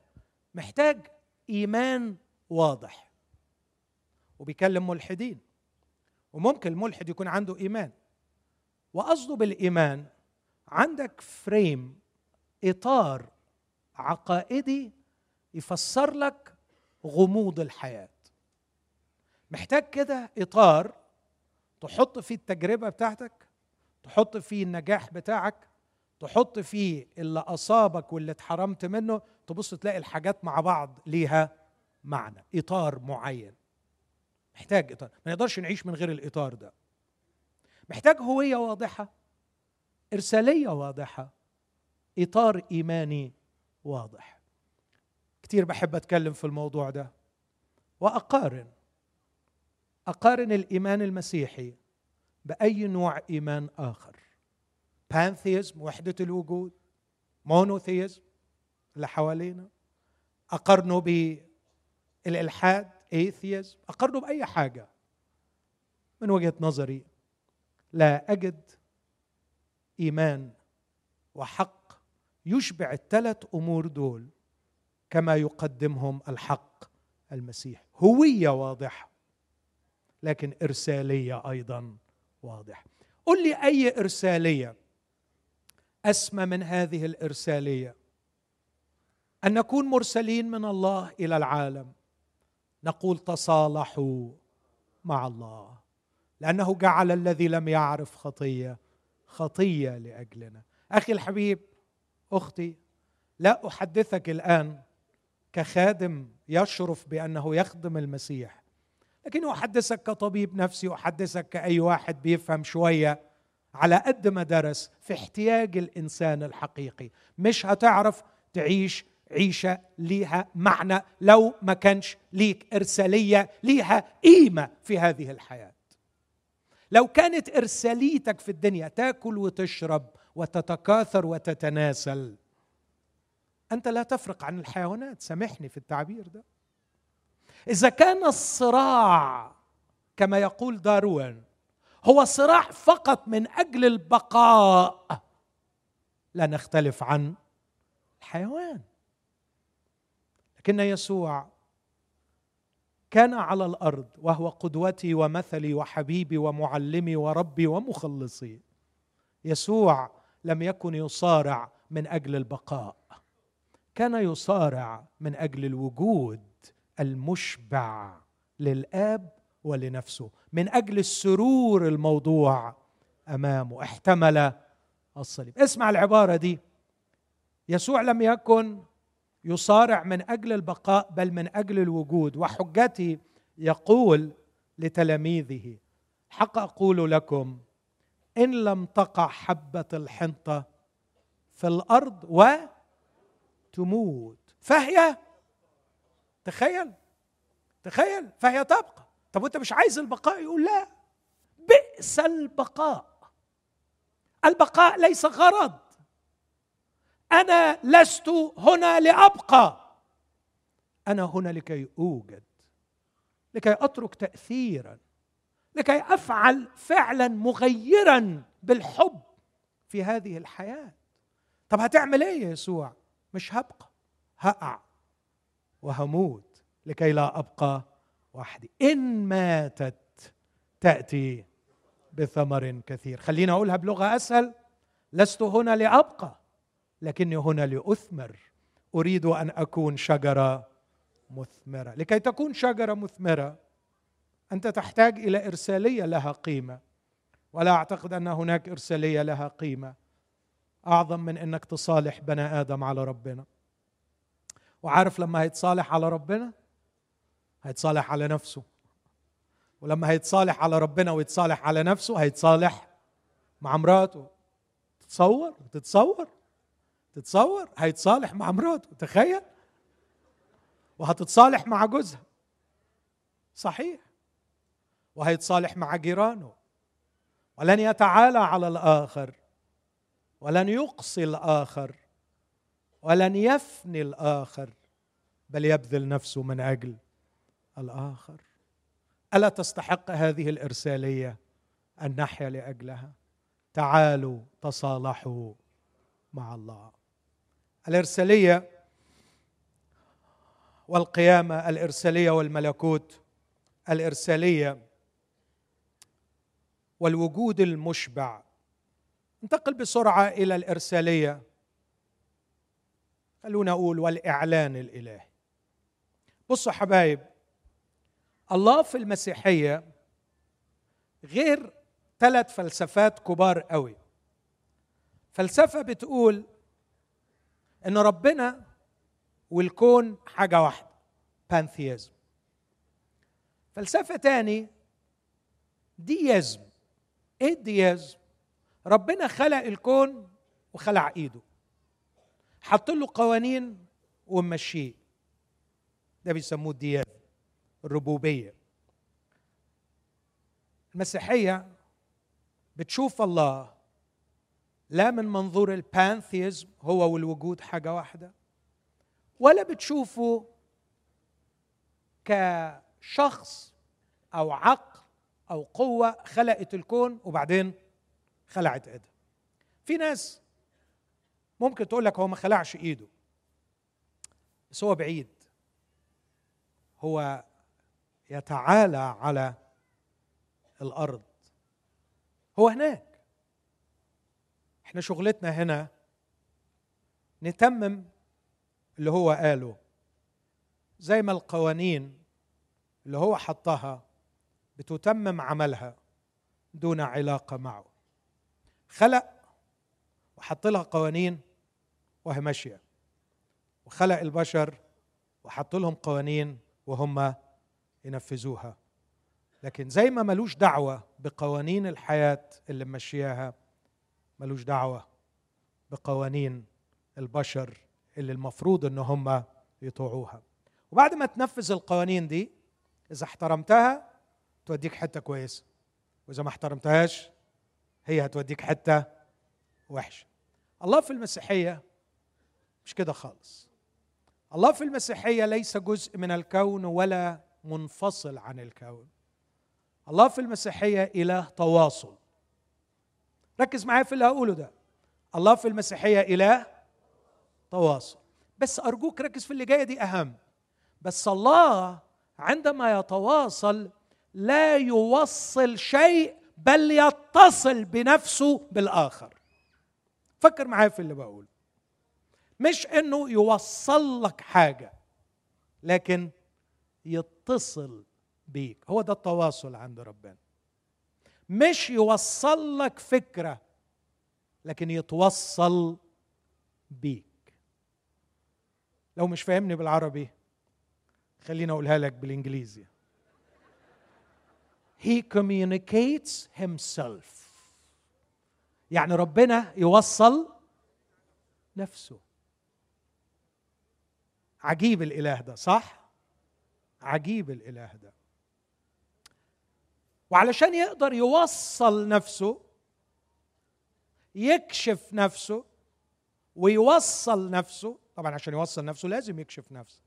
محتاج إيمان واضح. وبيكلم ملحدين. وممكن الملحد يكون عنده إيمان. وقصده بالإيمان عندك فريم إطار عقائدي يفسر لك غموض الحياة. محتاج كده إطار تحط فيه التجربة بتاعتك تحط فيه النجاح بتاعك تحط فيه اللي أصابك واللي اتحرمت منه تبص تلاقي الحاجات مع بعض ليها معنى إطار معين. محتاج إطار. ما نقدرش نعيش من غير الإطار ده. محتاج هوية واضحة إرسالية واضحة إطار إيماني واضح. كتير بحب أتكلم في الموضوع ده. وأقارن. أقارن الإيمان المسيحي بأي نوع إيمان آخر. Pantheism وحدة الوجود. Monotheism اللي حوالينا. أقارنه بالإلحاد. Atheism اقارنه بأي حاجة من وجهة نظري لا أجد إيمان وحق يشبع الثلاث أمور دول كما يقدمهم الحق المسيح. هوية واضحة لكن إرسالية أيضا واضحة. قل لي أي إرسالية أسمى من هذه الإرسالية؟ أن نكون مرسلين من الله إلى العالم. نقول تصالحوا مع الله لأنه جعل الذي لم يعرف خطية خطية لأجلنا. أخي الحبيب أختي لا أحدثك الآن كخادم يشرف بأنه يخدم المسيح لكن أحدثك كطبيب نفسي أحدثك كأي واحد بيفهم شوية على قد ما درس في احتياج الإنسان الحقيقي. مش هتعرف تعيش عيشه ليها معنى لو ما كانش ليك إرسالية ليها قيمة في هذه الحياة. لو كانت إرساليتك في الدنيا تاكل وتشرب وتتكاثر وتتناسل أنت لا تفرق عن الحيوانات. سامحني في التعبير ده. إذا كان الصراع كما يقول داروين هو صراع فقط من أجل البقاء لا نختلف عن الحيوان. لكن يسوع كان على الأرض وهو قدوتي ومثلي وحبيبي ومعلمي وربي ومخلصي. يسوع لم يكن يصارع من أجل البقاء كان يصارع من أجل الوجود المشبع للآب ولنفسه من أجل السرور الموضوع أمامه. احتمل الصليب. اسمع العبارة دي. يسوع لم يكن يصارع من أجل البقاء بل من أجل الوجود. وحجتي يقول لتلاميذه حق أقول لكم إن لم تقع حبة الحنطه في الأرض وتموت فهي تخيل تخيل فهي تبقى. طب وأنت مش عايز البقاء؟ يقول لا. بئس البقاء. البقاء ليس غرض. أنا لست هنا لأبقى. أنا هنا لكي أوجد لكي أترك تاثيرا لكي أفعل فعلا مغيرا بالحب في هذه الحياة. طب هتعمل إيه يا يسوع؟ مش هبقى هقع وهموت لكي لا أبقى وحدي. إن ماتت تأتي بثمر كثير. خليني أقولها بلغة أسهل. لست هنا لأبقى. لكني هنا لأثمر. أريد أن أكون شجرة مثمرة. لكي تكون شجرة مثمرة أنت تحتاج إلى إرسالية لها قيمة. ولا أعتقد أن هناك إرسالية لها قيمة. أعظم من أنك تصالح بني آدم على ربنا. وعارف لما هيتصالح على ربنا؟ هيتصالح على نفسه. ولما هيتصالح على ربنا ويتصالح على نفسه هيتصالح مع مراته. تتصور؟ تتصور؟ تتصور؟ هيتصالح مع مراته تخيل. وهتتصالح مع جوزها. صحيح. وهيتصالح مع جيرانه. ولن يتعالى على الآخر. ولن يقصي الآخر. ولن يفني الآخر. بل يبذل نفسه من أجل الآخر. ألا تستحق هذه الإرسالية ان نحيا لأجلها؟ تعالوا تصالحوا مع الله. الإرسالية والقيامة الإرسالية والملكوت الإرسالية والوجود المشبع. انتقل بسرعة إلى الإرسالية. خلونا أقول والإعلان الإلهي. بصوا حبايب الله في المسيحية غير ثلاث فلسفات كبار قوي. فلسفة بتقول إن ربنا والكون حاجة واحدة بانثيزم فلسفة تاني ديازم إيه الديازم ربنا خلق الكون وخلع ايده حط له قوانين ومشيه. ده بيسموه الديازم الربوبية. المسيحية بتشوف الله لا من منظور البانثيزم هو والوجود حاجة واحدة ولا بتشوفه كشخص أو عقل أو قوة خلقت الكون وبعدين خلعت ايدها في ناس ممكن تقول لك هو ما خلعش إيده بس هو بعيد. هو يتعالى على الأرض. هو هناك. إحنا شغلتنا هنا نتمم اللي هو قاله. زي ما القوانين اللي هو حطها بتتمم عملها دون علاقة معه. خلق وحط لها قوانين وهي ماشية. وخلق البشر وحط لهم قوانين وهم ينفذوها. لكن زي ما ملوش دعوة بقوانين الحياة اللي ممشياها ملوش دعوة بقوانين البشر اللي المفروض إن هم يطوعوها. وبعد ما تنفذ القوانين دي إذا احترمتها توديك حتة كويسة وإذا ما احترمتهاش هي هتوديك حتة وحشة. الله في المسيحية مش كده خالص. الله في المسيحية ليس جزء من الكون ولا منفصل عن الكون. الله في المسيحية إله تواصل. ركز معايا في اللي هقوله ده. الله في المسيحية إله تواصل. بس أرجوك ركز في اللي جاية دي أهم. بس الله عندما يتواصل لا يوصل شيء بل يتصل بنفسه بالآخر. فكر معايا في اللي بقوله مش إنه يوصل لك حاجة لكن يتصل بيك. هو ده التواصل عند ربنا. مش يوصل لك فكرة لكن يتوصل بيك. لو مش فاهمني بالعربي خليني أقولها لك بالإنجليزي. He communicates himself. يعني ربنا يوصل نفسه. عجيب الإله ده صح؟ عجيب الإله ده. وعلشان يقدر يوصل نفسه يكشف نفسه ويوصل نفسه طبعا عشان يوصل نفسه لازم يكشف نفسه.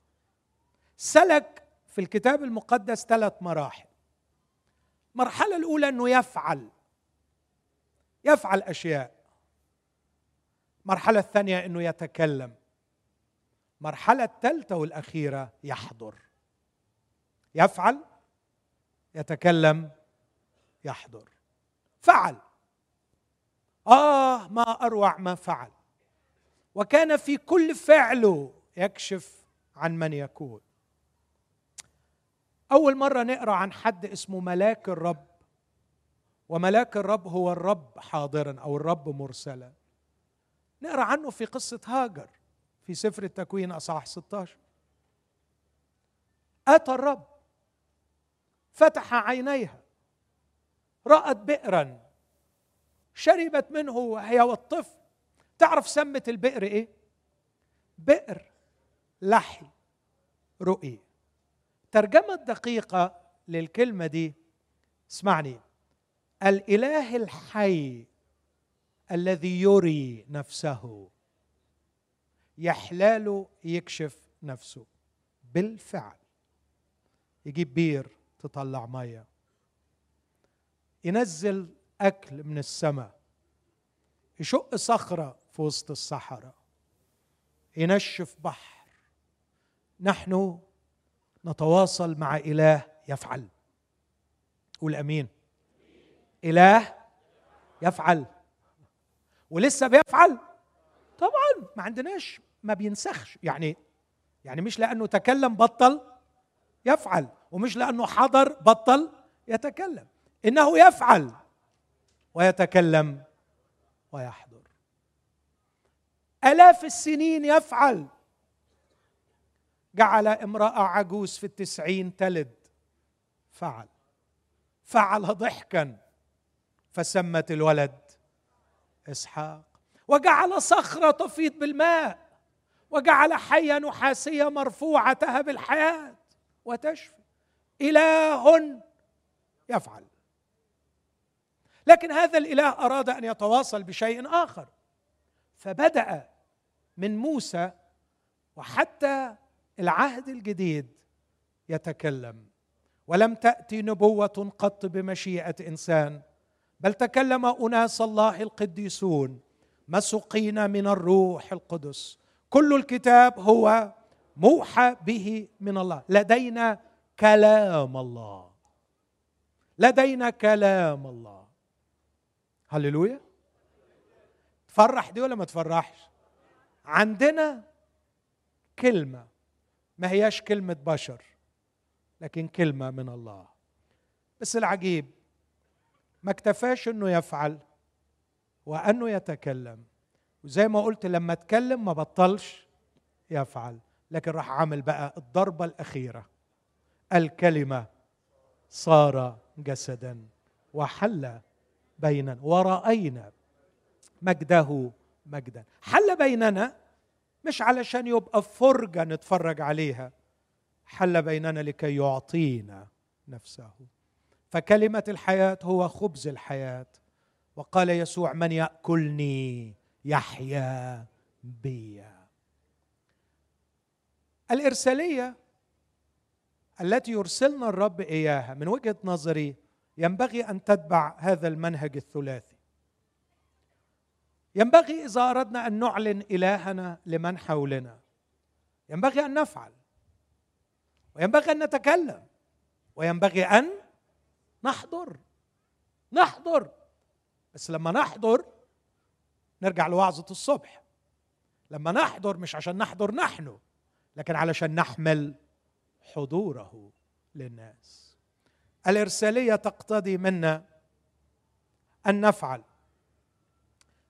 سلك في الكتاب المقدس ثلاث مراحل. المرحلة الأولى إنه يفعل يفعل أشياء. المرحلة الثانية إنه يتكلم. المرحلة الثالثة والأخيرة يحضر. يفعل يتكلم يحضر. فعل. آه ما أروع ما فعل. وكان في كل فعله يكشف عن من يكون. أول مرة نقرأ عن حد اسمه ملاك الرب. وملاك الرب هو الرب حاضرا أو الرب مرسلا. نقرأ عنه في قصة هاجر في سفر التكوين أصحاح 16 أتى الرب. فتح عينيها. رأت بئرا. شربت منه هي والطفل. تعرف سمت البئر إيه؟ بئر لحي رؤي ترجمة دقيقة للكلمة دي اسمعني. الإله الحي الذي يري نفسه. يحلاله يكشف نفسه. بالفعل. يجيب بير تطلع مية. ينزل أكل من السماء يشق صخرة في وسط الصحراء ينشف بحر. نحن نتواصل مع إله يفعل. قول آمين. إله يفعل. ولسه بيفعل؟ طبعا. ما عندناش ما بينسخش. يعني يعني مش لأنه تكلم بطل يفعل ومش لأنه حضر بطل يتكلم. إنه يفعل ويتكلم ويحضر. آلاف السنين يفعل. جعل امرأة عجوز في التسعين تلد. فعل. فعل ضحكا. فسمت الولد إسحاق. وجعل صخرة تفيض بالماء. وجعل حيه نحاسيه مرفوعة تهب الحياة وتشفي. إله يفعل. لكن هذا الإله أراد أن يتواصل بشيء آخر. فبدأ من موسى وحتى العهد الجديد يتكلم. ولم تأتي نبوة قط بمشيئة إنسان بل تكلم أناس الله القديسون مسقين من الروح القدس. كل الكتاب هو موحى به من الله. لدينا كلام الله. لدينا كلام الله. هللويا. تفرح دي ولا ما تفرحش؟ عندنا كلمة ما هياش كلمة بشر لكن كلمة من الله. بس العجيب ما اكتفاش إنه يفعل وأنه يتكلم. وزي ما قلت لما أتكلم ما بطلش يفعل لكن راح عامل بقى الضربة الأخيرة. الكلمة صار جسدا وحل بيننا ورأينا مجده مجدا. حل بيننا مش علشان يبقى فرجة نتفرج عليها حل بيننا لكي يعطينا نفسه. فكلمة الحياة هو خبز الحياة. وقال يسوع من يأكلني يحيا بي الإرسالية التي يرسلنا الرب إياها من وجهة نظري ينبغي أن تتبع هذا المنهج الثلاثي. ينبغي إذا أردنا أن نعلن إلهنا لمن حولنا. ينبغي أن نفعل. وينبغي أن نتكلم. وينبغي أن نحضر. نحضر. بس لما نحضر نرجع لوعظة الصبح. لما نحضر مش عشان نحضر نحن لكن علشان نحمل حضوره للناس. الإرسالية تقتضي منا أن نفعل.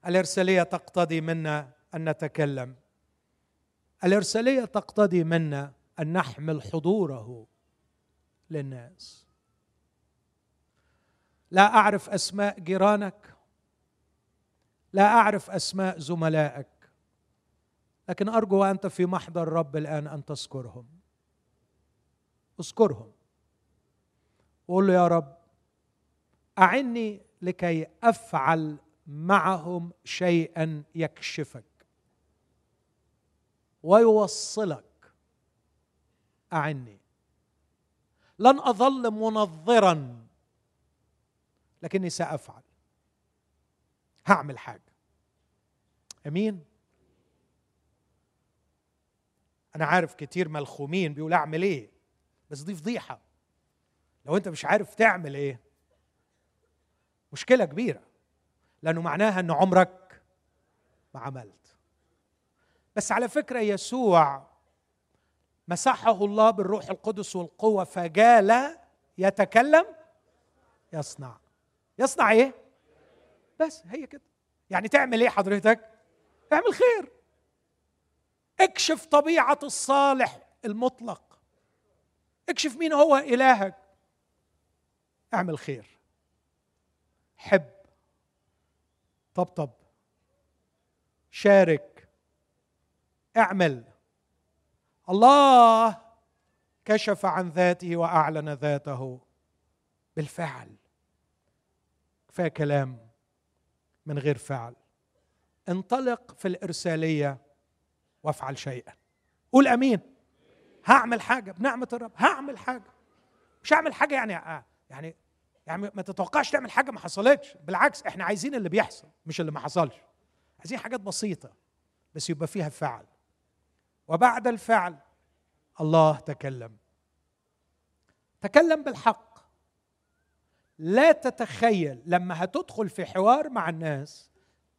الإرسالية تقتضي منا أن نتكلم. الإرسالية تقتضي منا أن نحمل حضوره للناس. لا أعرف أسماء جيرانك. لا أعرف أسماء زملائك. لكن أرجو وأنت في محضر الرب الآن أن تذكرهم. اذكرهم. وقول له يا رب أعني لكي أفعل معهم شيئا يكشفك ويوصلك. أعني. لن أظل منظرا لكني سأفعل. هعمل حاجة. أمين؟ أنا عارف كتير ملخومين بيقول أعمل إيه بس دي فضيحة. لو انت مش عارف تعمل إيه. مشكلة كبيرة لأنه معناها إن عمرك ما عملت. بس على فكرة يسوع مسحه الله بالروح القدس والقوة فجال يتكلم يصنع. يصنع إيه؟ بس هي كده. يعني تعمل إيه حضرتك؟ اعمل خير. اكشف طبيعة الصالح المطلق. اكشف مين هو إلهك. اعمل خير. حب. طبطب شارك. اعمل. الله كشف عن ذاته وأعلن ذاته بالفعل. كفاية كلام من غير فعل. انطلق في الإرسالية وافعل شيئا. قول آمين. هعمل حاجة بنعمة الرب. هعمل حاجة. مش هعمل حاجة يعني آه يعني يعني ما تتوقعش تعمل حاجة ما حصلتش. بالعكس إحنا عايزين اللي بيحصل مش اللي ما حصلش. عايزين حاجات بسيطة بس يبقى فيها فعل. وبعد الفعل الله تكلم. تكلم بالحق. لا تتخيل لما هتدخل في حوار مع الناس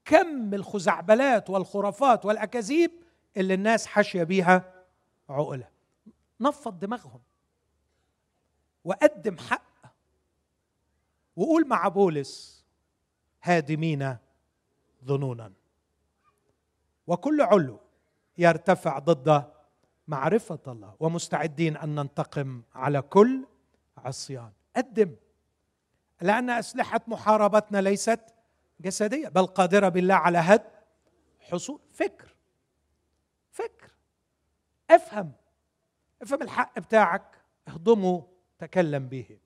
كم الخزعبلات والخرافات والأكاذيب اللي الناس حاشية بيها عقلة. نفض دماغهم. وقدم حق وقول مع بولس هادمين ظنونا. وكل علو يرتفع ضد معرفة الله ومستعدين أن ننتقم على كل عصيان. قدم لأن أسلحة محاربتنا ليست جسدية بل قادرة بالله على هد حصول. فكر. فكر. افهم. افهم الحق بتاعك. اهضمه تكلم به.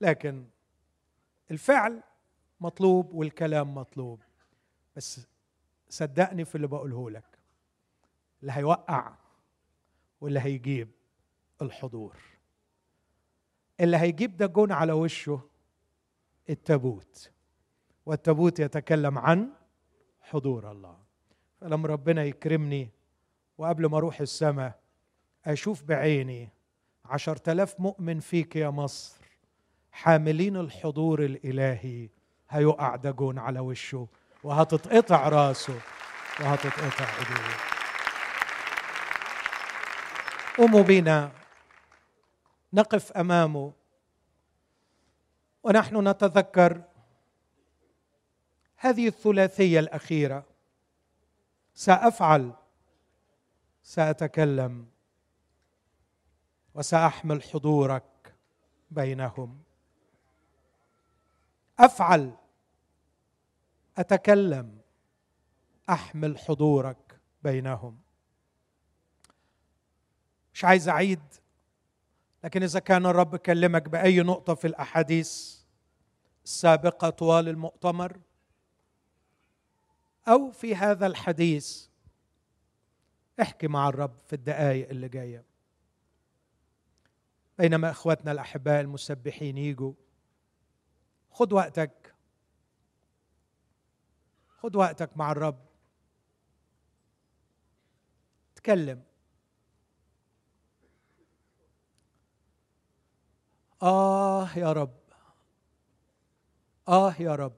لكن الفعل مطلوب والكلام مطلوب. بس صدقني في اللي بقوله لك اللي هيوقع واللي هيجيب الحضور. اللي هيجيب ده جون على وشه التابوت والتابوت يتكلم عن حضور الله. فلما ربنا يكرمني وقبل ما أروح السماء أشوف بعيني عشرة آلاف مؤمن فيك يا مصر. حاملين الحضور الإلهي. هيقع دجون على وشه وهتتقطع راسه. وهتتقطع إيديه. قوموا بينا. نقف أمامه. ونحن نتذكر هذه الثلاثية الأخيرة. سأفعل. سأتكلم. وسأحمل حضورك بينهم. أفعل. أتكلم. أحمل حضورك بينهم. مش عايز أعيد لكن إذا كان الرب كلمك بأي نقطة في الأحاديث السابقة طوال المؤتمر أو في هذا الحديث احكي مع الرب في الدقائق اللي جاية. بينما إخواتنا الأحباء المسبحين يجوا خد وقتك. خد وقتك مع الرب. تكلم. آه يا رب. آه يا رب.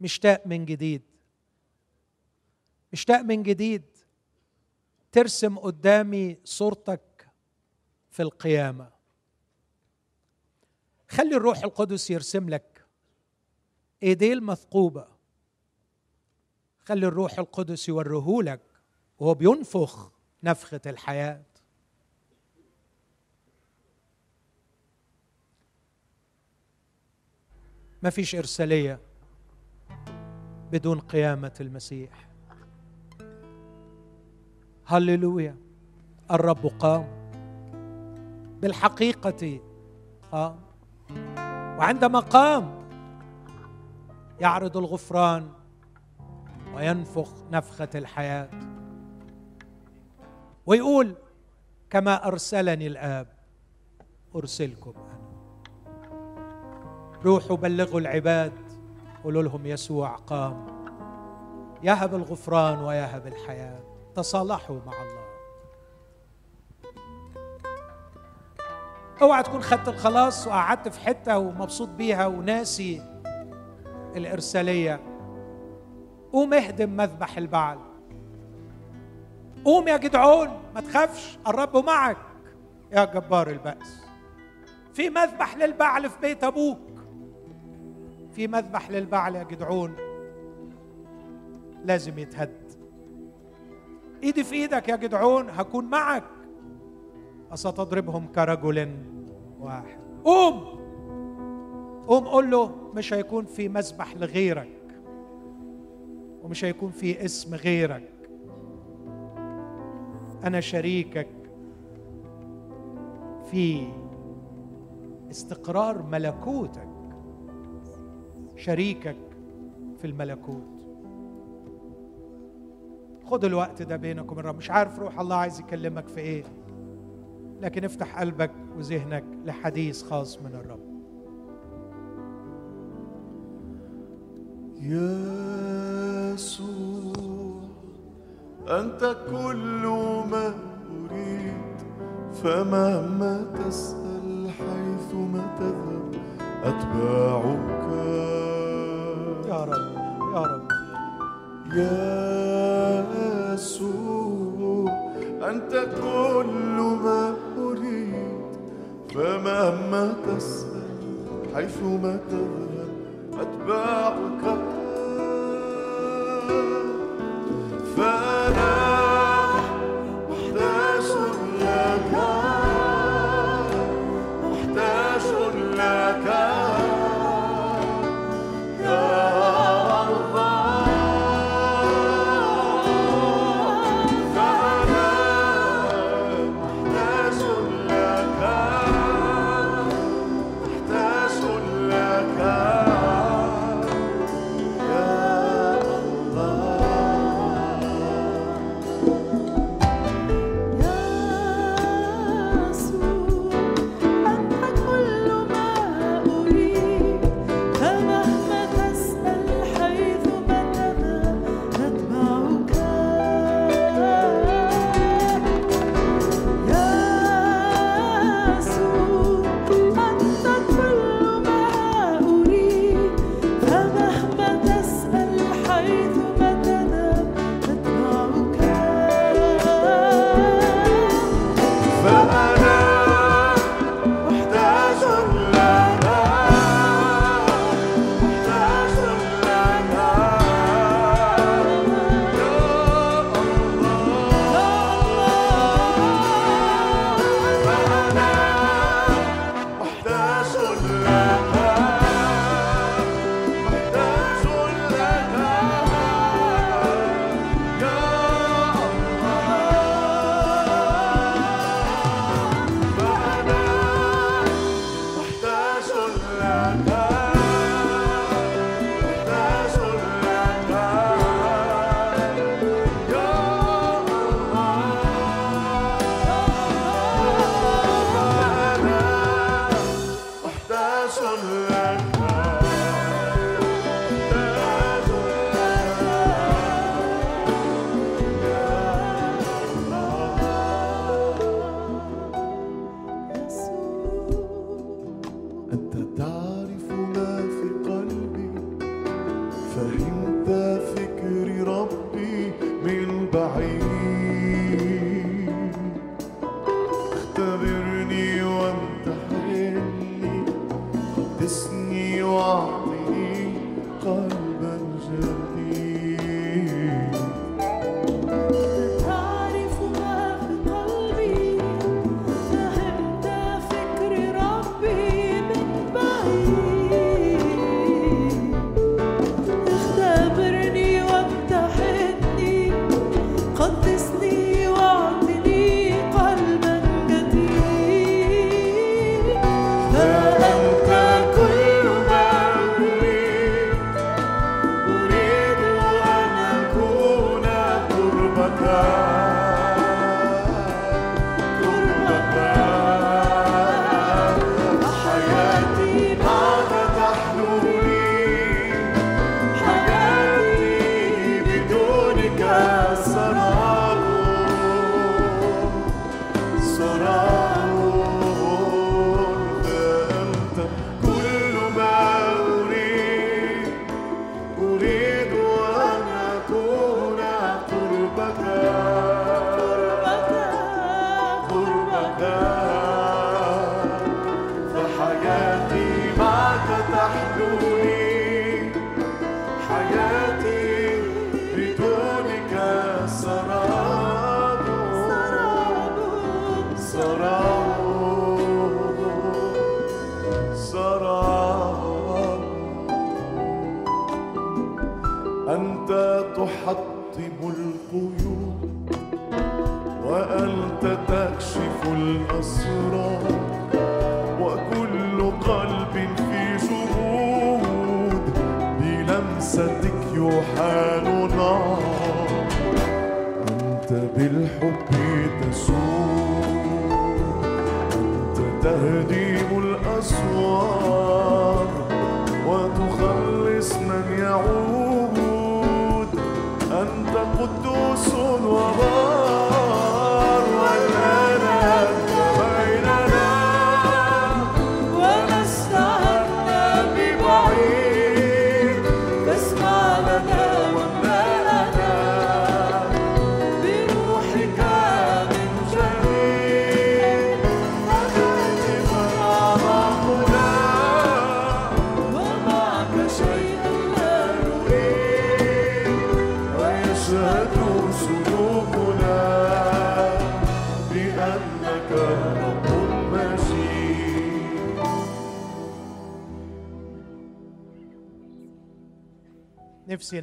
مشتاق من جديد. مشتاق من جديد. ترسم قدامي صورتك في القيامة. خلي الروح القدس يرسم لك. ايديه المثقوبة خلي الروح القدس يوريهولك وهو بينفخ نفخة الحياة. ما فيش إرسالية بدون قيامة المسيح. هللويا. الرب قام. بالحقيقة قام وعندما قام يعرض الغفران وينفخ نفخة الحياة. ويقول كما أرسلني الآب أرسلكم روحوا بلغوا العباد قولوا لهم يسوع قام. يهب الغفران ويهب الحياة. تصالحوا مع الله. اوعى تكون خدت الخلاص وقعدت في حتة ومبسوط بيها وناسي الإرسالية. قوم اهدم مذبح البعل. قوم يا جدعون ما تخافش الرب معك. يا جبار البأس. في مذبح للبعل في بيت أبوك. في مذبح للبعل يا جدعون. لازم يتهد. ايدي في إيدك يا جدعون هكون معك. أستضربهم كرجل واحد. قوم! قوم قول له مش هيكون في مذبح لغيرك ومش هيكون في اسم غيرك. أنا شريكك في استقرار ملكوتك. شريكك في الملكوت. خد الوقت ده بينك وبين رب. مش عارف روح الله عايز يكلمك في إيه. لكن افتح قلبك وذهنك لحديث خاص من الرب. يسوع أنت كل ما أريد فمهما تسأل حيثما تذهب أتباعك. يا رب يا رب. يسوع أنت كل ما فمهما تسأل حيثما تذهب أتباعك love.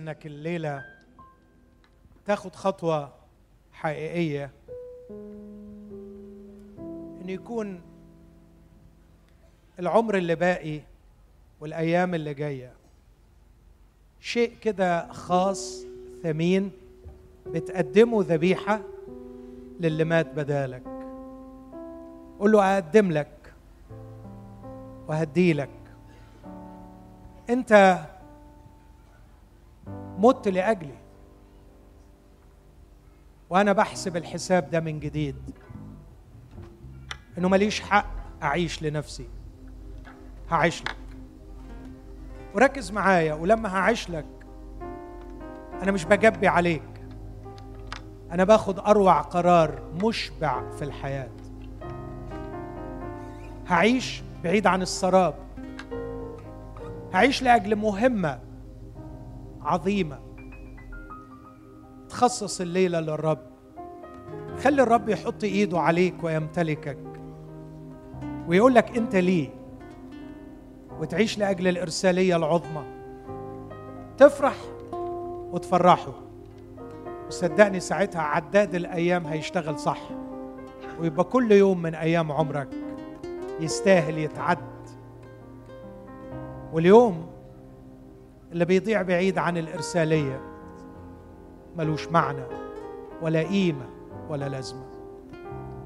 إنك الليلة تاخد خطوة حقيقية. إن يكون العمر اللي باقي والأيام اللي جاية شيء كده خاص ثمين بتقدمه ذبيحة للي مات بدالك. قول له أقدم لك وهدي لك. أنت مت لأجلي. وأنا بحسب الحساب ده من جديد. إنه ماليش حق أعيش لنفسي. هعيش لك. وركز معايا ولما هعيش لك أنا مش بجبي عليك. أنا باخد أروع قرار مشبع في الحياة. هعيش بعيد عن السراب. هعيش لأجل مهمة. عظيمة. تخصص الليلة للرب. خلي الرب يحط إيده عليك ويمتلكك. ويقول لك أنت ليه؟ وتعيش لأجل الإرسالية العظمى. تفرح وتفرحه. وصدقني ساعتها عداد الأيام هيشتغل صح. ويبقى كل يوم من أيام عمرك يستاهل يتعد. واليوم اللي بيضيع بعيد عن الإرسالية. ملوش معنى ولا قيمة ولا لازمة.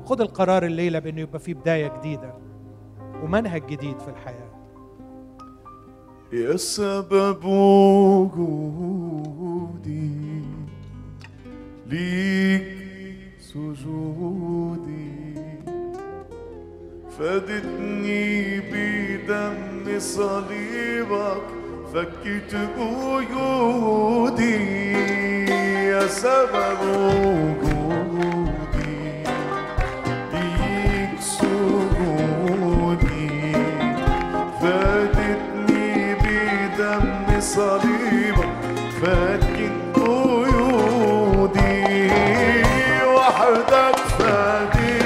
خد القرار الليلة بأنه يبقى فيه بداية جديدة ومنهج جديد في الحياة. يا سبب وجودي ليك سجودي فادتني بدم صليبك فكت قيودي يا سبب وجودي. ليك سجودي فادتني بدم صليبك فكت قيودي وحدك فادتني